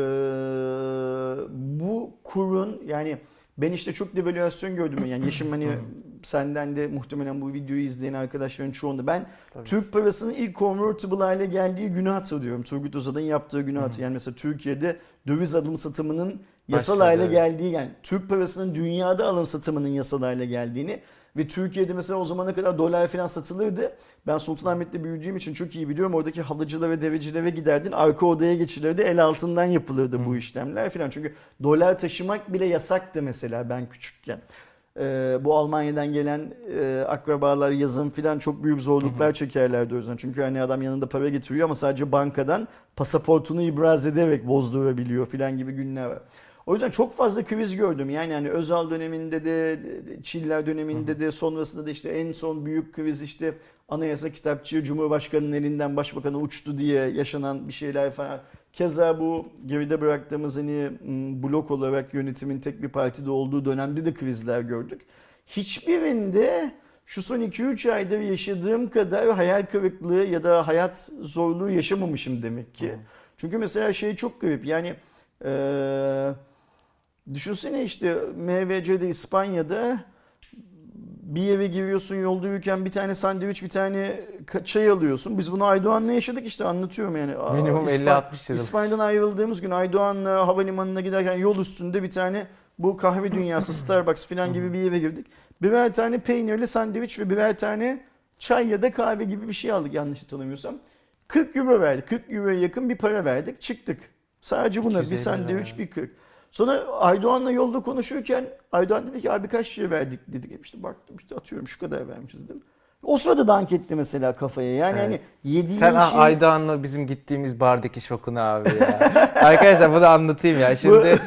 [SPEAKER 2] bu kurun yani ben işte çok devalüasyon gördüm yani yaşım hani senden de muhtemelen bu videoyu izleyen arkadaşların çoğunda ben
[SPEAKER 1] Tabii.
[SPEAKER 2] Türk parasının ilk convertible hale geldiği günü hatırlıyorum. Turgut Özal'ın yaptığı günü hatırlıyorum. Yani mesela Türkiye'de döviz alım satımının yasal
[SPEAKER 1] Başladı,
[SPEAKER 2] hale geldiği yani Türk parasının dünyada alım satımının yasal hale geldiğini ve Türkiye'de mesela o zamana kadar dolar falan satılırdı. Ben Sultanahmet'te büyüdüğüm için çok iyi biliyorum. Oradaki halıcılara ve devecilere giderdin. Arka odaya geçilirdi. El altından yapılırdı bu işlemler falan. Çünkü dolar taşımak bile yasaktı mesela ben küçükken. Ee, bu Almanya'dan gelen e, akrabalar yazın filan çok büyük zorluklar çekerlerdi o yüzden. Çünkü hani adam yanında para getiriyor ama sadece bankadan pasaportunu ibraz ederek bozdurabiliyor filan gibi günler var. O yüzden çok fazla kriz gördüm. Yani hani Özal döneminde de, Çiller döneminde de, sonrasında da işte en son büyük kriz işte anayasa kitapçığı Cumhurbaşkanı'nın elinden başbakanı uçtu diye yaşanan bir şeyler falan. Keza bu geride bıraktığımız hani blok olarak yönetimin tek bir partide olduğu dönemde de krizler gördük. Hiçbirinde şu son 2-3 aydır yaşadığım kadar hayal kırıklığı ya da hayat zorluğu yaşamamışım demek ki. Çünkü mesela şey çok garip yani eee düşünsene işte MVC'de İspanya'da bir eve giriyorsun yolda yürürken bir tane sandviç bir tane çay alıyorsun. Biz bunu Aydoğan'la yaşadık işte anlatıyorum yani.
[SPEAKER 1] Minimum
[SPEAKER 2] İspa-
[SPEAKER 1] 50-60 lira.
[SPEAKER 2] İspanya'dan ayrıldığımız gün Aydoğan'la havalimanına giderken yol üstünde bir tane bu kahve dünyası Starbucks falan gibi bir eve girdik. Birer tane peynirli sandviç ve birer tane çay ya da kahve gibi bir şey aldık yanlış hatırlamıyorsam. 40 euro verdik. 40 euroya yakın bir para verdik. Çıktık. Sadece buna bir
[SPEAKER 1] 250
[SPEAKER 2] sandviç bir 40. Sonra Aydoğan'la yolda konuşurken Aydoğan dedi ki abi kaç lira verdik dedik. İşte baktım işte atıyorum şu kadar vermişiz dedim. O sırada dank etti mesela kafaya. Yani
[SPEAKER 1] Evet.
[SPEAKER 2] hani yediğin
[SPEAKER 1] Sen ah,
[SPEAKER 2] şey...
[SPEAKER 1] Aydoğan'la bizim gittiğimiz bardaki şokunu abi ya. Arkadaşlar bunu anlatayım ya. Şimdi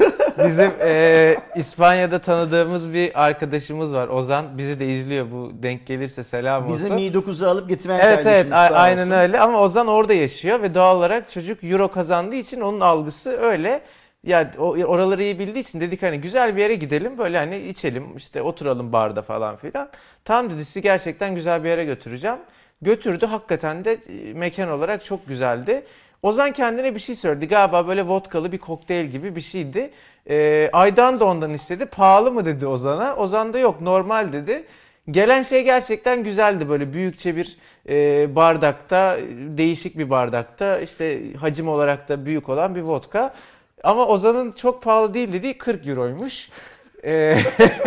[SPEAKER 1] Bizim e, İspanya'da tanıdığımız bir arkadaşımız var. Ozan bizi de izliyor. Bu denk gelirse selam olsun.
[SPEAKER 2] Bize Mi 9'u alıp getiren
[SPEAKER 1] Evet evet
[SPEAKER 2] kardeşimiz sağ
[SPEAKER 1] aynen
[SPEAKER 2] olsun.
[SPEAKER 1] öyle ama Ozan orada yaşıyor ve doğal olarak çocuk euro kazandığı için onun algısı öyle. Ya oraları iyi bildiği için dedik hani güzel bir yere gidelim böyle hani içelim işte oturalım barda falan filan. Tam dedi sizi gerçekten güzel bir yere götüreceğim. Götürdü hakikaten de e, mekan olarak çok güzeldi. Ozan kendine bir şey söyledi galiba böyle vodkalı bir kokteyl gibi bir şeydi. Ee, Aydan da ondan istedi. Pahalı mı dedi Ozan'a. Ozan da yok normal dedi. Gelen şey gerçekten güzeldi böyle büyükçe bir e, bardakta değişik bir bardakta işte hacim olarak da büyük olan bir vodka. Ama Ozan'ın çok pahalı değil dediği 40 euroymuş. E,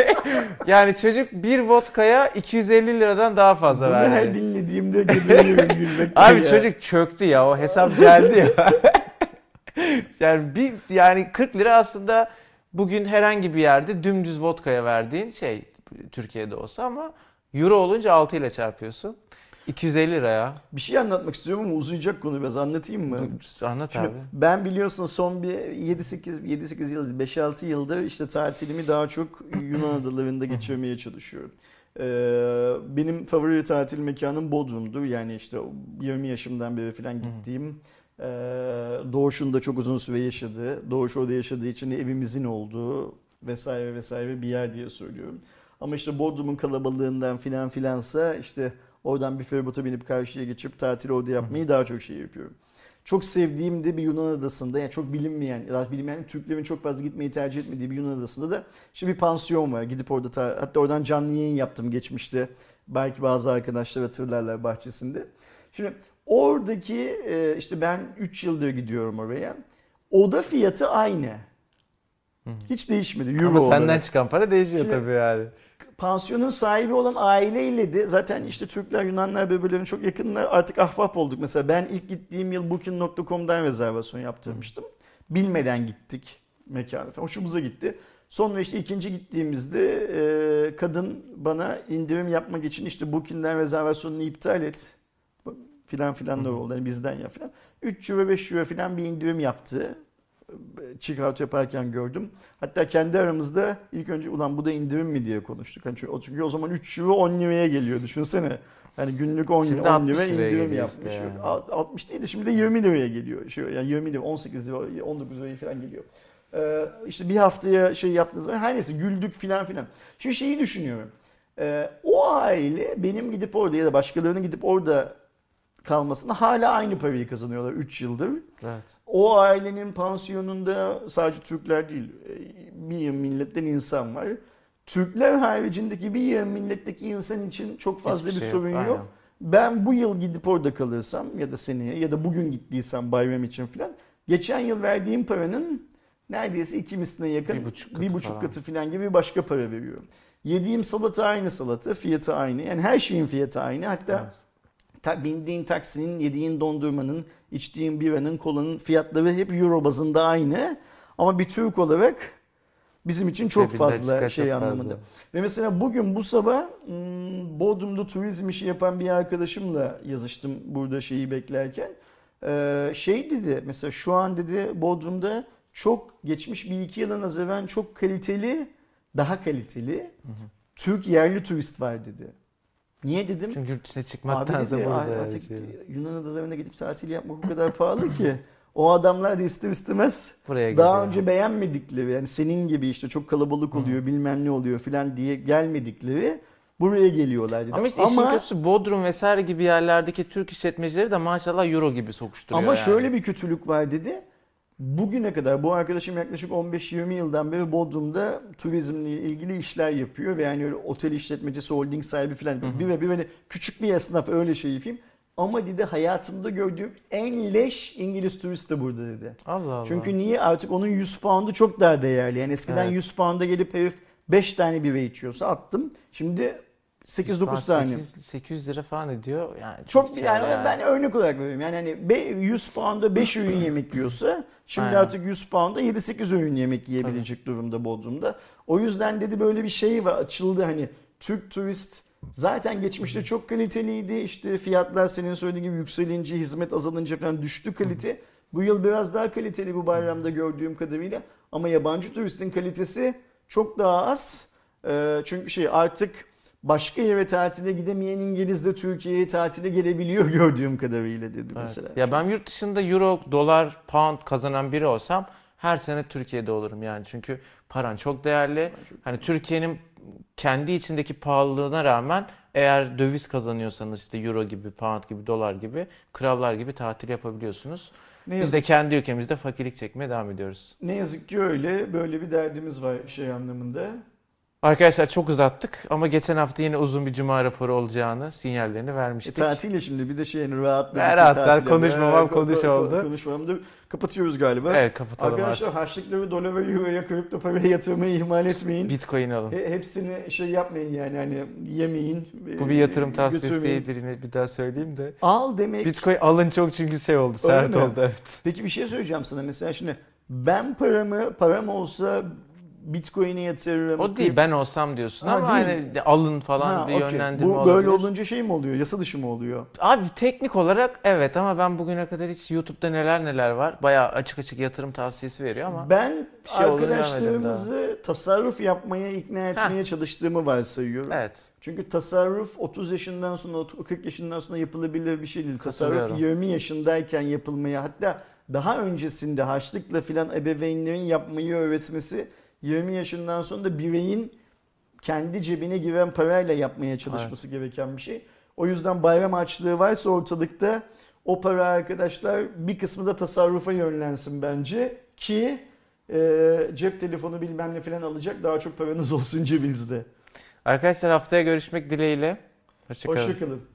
[SPEAKER 1] yani çocuk bir vodkaya 250 liradan daha fazla
[SPEAKER 2] Bunu
[SPEAKER 1] verdi.
[SPEAKER 2] her dinlediğimde geberiyorum gülmekten
[SPEAKER 1] Abi
[SPEAKER 2] ya.
[SPEAKER 1] çocuk çöktü ya o hesap geldi ya. yani bir yani 40 lira aslında bugün herhangi bir yerde dümdüz vodkaya verdiğin şey Türkiye'de olsa ama euro olunca 6 ile çarpıyorsun. 250 lira ya.
[SPEAKER 2] Bir şey anlatmak istiyorum ama uzayacak konu biraz anlatayım mı?
[SPEAKER 1] Dur, Anlat
[SPEAKER 2] Şimdi
[SPEAKER 1] abi.
[SPEAKER 2] ben biliyorsun son bir 7-8 7-8 yıl 5-6 yıldır işte tatilimi daha çok Yunan adalarında geçirmeye çalışıyorum. Ee, benim favori tatil mekanım Bodrum'dur. Yani işte o 20 yaşımdan beri falan gittiğim e, Doğuş'un da çok uzun süre yaşadığı, Doğuş orada yaşadığı için evimizin olduğu vesaire vesaire bir yer diye söylüyorum. Ama işte Bodrum'un kalabalığından filan filansa işte oradan bir feribota binip karşıya geçip tatil orada yapmayı daha çok şey yapıyorum. Çok sevdiğim de bir Yunan adasında yani çok bilinmeyen, bilinmeyen Türklerin çok fazla gitmeyi tercih etmediği bir Yunan adasında da işte bir pansiyon var. Gidip orada ta- hatta oradan canlı yayın yaptım geçmişte. Belki bazı arkadaşlar hatırlarlar bahçesinde. Şimdi oradaki e, işte ben 3 yıldır gidiyorum oraya. Oda fiyatı aynı. Hiç değişmedi. Euro
[SPEAKER 1] Ama senden
[SPEAKER 2] olarak.
[SPEAKER 1] çıkan para değişiyor
[SPEAKER 2] Şimdi-
[SPEAKER 1] tabii yani.
[SPEAKER 2] Pansiyonun sahibi olan aileyle de zaten işte Türkler Yunanlar birbirlerine çok yakınlar artık ahbap olduk. Mesela ben ilk gittiğim yıl Booking.com'dan rezervasyon yaptırmıştım. Bilmeden gittik mekana falan. Hoşumuza gitti. Sonra işte ikinci gittiğimizde e, kadın bana indirim yapmak için işte Booking'den rezervasyonunu iptal et filan filan da oldu. Yani bizden ya filan. 3 euro 5 euro filan bir indirim yaptı. Out yaparken gördüm. Hatta kendi aramızda ilk önce ulan bu da indirim mi diye konuştuk. Hani çünkü, çünkü o zaman 3 euro 10 liraya geliyor düşünsene. Yani günlük 10
[SPEAKER 1] Şimdi
[SPEAKER 2] lira, 10
[SPEAKER 1] 60
[SPEAKER 2] lira indirim yapmış.
[SPEAKER 1] işte yani.
[SPEAKER 2] Alt- 60 değil de şimdi de 20 liraya geliyor. Şey, yani 20 lira, 18 lira, 19 liraya falan geliyor. Ee, işte bir haftaya şey yaptığınız zaman her neyse güldük filan filan. Şimdi şeyi düşünüyorum. Ee, o aile benim gidip orada ya da başkalarının gidip orada kalmasına hala aynı parayı kazanıyorlar 3 yıldır.
[SPEAKER 1] Evet.
[SPEAKER 2] O ailenin pansiyonunda sadece Türkler değil e, bir yığın milletten insan var. Türkler haricindeki bir yığın milletteki insan için çok fazla
[SPEAKER 1] Hiçbir
[SPEAKER 2] bir
[SPEAKER 1] şey
[SPEAKER 2] sorun
[SPEAKER 1] yok,
[SPEAKER 2] yok. Ben bu yıl gidip orada kalırsam ya da seneye ya da bugün gittiysem bayram için falan geçen yıl verdiğim paranın neredeyse iki misline yakın
[SPEAKER 1] Bir buçuk katı
[SPEAKER 2] bir buçuk
[SPEAKER 1] falan.
[SPEAKER 2] katı falan gibi başka para veriyorum. Yediğim salata aynı salata, fiyatı aynı. Yani her şeyin fiyatı aynı. Hatta
[SPEAKER 1] Evet.
[SPEAKER 2] Ta, bindiğin taksinin, yediğin dondurmanın, içtiğin biranın, kolanın fiyatları hep euro bazında aynı. Ama bir Türk olarak bizim için çok
[SPEAKER 1] Cebinde
[SPEAKER 2] fazla şey
[SPEAKER 1] çok
[SPEAKER 2] anlamında.
[SPEAKER 1] fazla.
[SPEAKER 2] Ve mesela bugün bu sabah hmm, Bodrum'da turizm işi yapan bir arkadaşımla yazıştım burada şeyi beklerken. Ee, şey dedi mesela şu an dedi Bodrum'da çok geçmiş bir iki yıla nazaran çok kaliteli, daha kaliteli Türk yerli turist var dedi. Niye dedim?
[SPEAKER 1] Çünkü yurt dışına
[SPEAKER 2] Abi
[SPEAKER 1] çıkmaktansa
[SPEAKER 2] dedi
[SPEAKER 1] burada
[SPEAKER 2] artık
[SPEAKER 1] şey-
[SPEAKER 2] Yunan adalarına gidip tatil yapmak o kadar pahalı ki. O adamlar da ister istemez
[SPEAKER 1] buraya
[SPEAKER 2] daha
[SPEAKER 1] geliyor.
[SPEAKER 2] önce beğenmedikleri yani senin gibi işte çok kalabalık oluyor bilmem ne oluyor filan diye gelmedikleri buraya geliyorlar dedi.
[SPEAKER 1] Ama işte işin kötüsü Bodrum vesaire gibi yerlerdeki Türk işletmecileri de maşallah euro gibi sokuşturuyor
[SPEAKER 2] Ama
[SPEAKER 1] yani.
[SPEAKER 2] şöyle bir kötülük var dedi. Bugüne kadar bu arkadaşım yaklaşık 15-20 yıldan beri Bodrum'da turizmle ilgili işler yapıyor ve yani öyle otel işletmecisi, holding sahibi falan bir ve bir hani küçük bir esnaf öyle şey yapayım. Ama dedi hayatımda gördüğüm en leş İngiliz turist de burada dedi.
[SPEAKER 1] Allah Allah.
[SPEAKER 2] Çünkü niye artık onun 100 pound'u çok daha değerli. Yani eskiden
[SPEAKER 1] Evet.
[SPEAKER 2] 100 pound'a gelip herif 5 tane bira içiyorsa attım. Şimdi 8-9 tane.
[SPEAKER 1] 800, 800 lira falan ediyor. Yani
[SPEAKER 2] Çok
[SPEAKER 1] şey
[SPEAKER 2] yani ben örnek olarak veriyorum. Yani hani be- 100 pound'a 5 öğün yemek yiyorsa şimdi
[SPEAKER 1] Aynen.
[SPEAKER 2] artık 100 pound'a 7-8 öğün yemek yiyebilecek durumda Bodrum'da. O yüzden dedi böyle bir şey var açıldı hani Türk turist zaten geçmişte çok kaliteliydi. İşte fiyatlar senin söylediğin gibi yükselince, hizmet azalınca falan düştü kalite. Bu yıl biraz daha kaliteli bu bayramda gördüğüm kadarıyla ama yabancı turistin kalitesi çok daha az. Ee, çünkü şey artık başka yere tatile gidemeyen İngiliz de Türkiye'ye tatile gelebiliyor gördüğüm kadarıyla dedi
[SPEAKER 1] Evet.
[SPEAKER 2] mesela.
[SPEAKER 1] Ya ben yurt dışında euro, dolar, pound kazanan biri olsam her sene Türkiye'de olurum yani. Çünkü paran çok değerli. Hani Türkiye'nin kendi içindeki pahalılığına rağmen eğer döviz kazanıyorsanız işte euro gibi, pound gibi, dolar gibi, krallar gibi tatil yapabiliyorsunuz.
[SPEAKER 2] Ne
[SPEAKER 1] Biz
[SPEAKER 2] yazık,
[SPEAKER 1] de kendi ülkemizde fakirlik çekmeye devam ediyoruz.
[SPEAKER 2] ne yazık ki öyle böyle bir derdimiz var şey anlamında.
[SPEAKER 1] Arkadaşlar çok uzattık ama geçen hafta yine uzun bir cuma raporu olacağını sinyallerini
[SPEAKER 2] E,
[SPEAKER 1] vermiştik.
[SPEAKER 2] tatile şimdi bir de şeyin rahatladık.
[SPEAKER 1] Ben
[SPEAKER 2] bir
[SPEAKER 1] rahat, ben
[SPEAKER 2] tatile.
[SPEAKER 1] konuşmamam
[SPEAKER 2] Ko-
[SPEAKER 1] konuş
[SPEAKER 2] ko-
[SPEAKER 1] oldu.
[SPEAKER 2] Konuşmamam da kapatıyoruz galiba.
[SPEAKER 1] Evet kapatalım
[SPEAKER 2] Arkadaşlar
[SPEAKER 1] artık.
[SPEAKER 2] harçlıkları dolar ve euroya kripto paraya yatırmayı ihmal etmeyin.
[SPEAKER 1] Bitcoin alın.
[SPEAKER 2] He- Hepsini şey yapmayın yani hani yemeyin.
[SPEAKER 1] Bu bir yatırım
[SPEAKER 2] e,
[SPEAKER 1] tavsiyesi değildir yine bir daha söyleyeyim de.
[SPEAKER 2] Al demek.
[SPEAKER 1] Bitcoin alın çok çünkü şey oldu, sert oldu evet.
[SPEAKER 2] Peki bir şey söyleyeceğim sana. Mesela şimdi ben paramı param olsa Bitcoin'e yatırırım.
[SPEAKER 1] O değil ben olsam diyorsun
[SPEAKER 2] Ha,
[SPEAKER 1] ama
[SPEAKER 2] değil.
[SPEAKER 1] hani de alın falan
[SPEAKER 2] Ha,
[SPEAKER 1] bir
[SPEAKER 2] okey.
[SPEAKER 1] yönlendirme
[SPEAKER 2] Bu
[SPEAKER 1] olabilir.
[SPEAKER 2] böyle olunca şey mi oluyor? Yasa dışı mı oluyor?
[SPEAKER 1] Abi teknik olarak evet ama ben bugüne kadar hiç YouTube'da neler neler var. Bayağı açık açık yatırım tavsiyesi veriyor ama
[SPEAKER 2] Ben
[SPEAKER 1] bir şey
[SPEAKER 2] arkadaşlarımızı tasarruf yapmaya ikna etmeye çalıştığımı varsayıyorum.
[SPEAKER 1] evet.
[SPEAKER 2] Çünkü tasarruf 30 yaşından sonra 40 yaşından sonra yapılabilir bir şey değil. Tasarruf
[SPEAKER 1] Katılıyorum.
[SPEAKER 2] 20 yaşındayken yapılmaya hatta daha öncesinde harçlıkla filan ebeveynlerin yapmayı öğretmesi 20 yaşından sonra da bireyin kendi cebine giren parayla yapmaya çalışması gereken bir şey. O yüzden bayram harçlığı varsa ortalıkta o para arkadaşlar bir kısmı da tasarrufa yönlensin bence ki e, cep telefonu bilmem ne falan alacak daha çok paranız olsun cebinizde.
[SPEAKER 1] Arkadaşlar haftaya görüşmek dileğiyle. Hoşçakalın.
[SPEAKER 2] Hoşçakalın.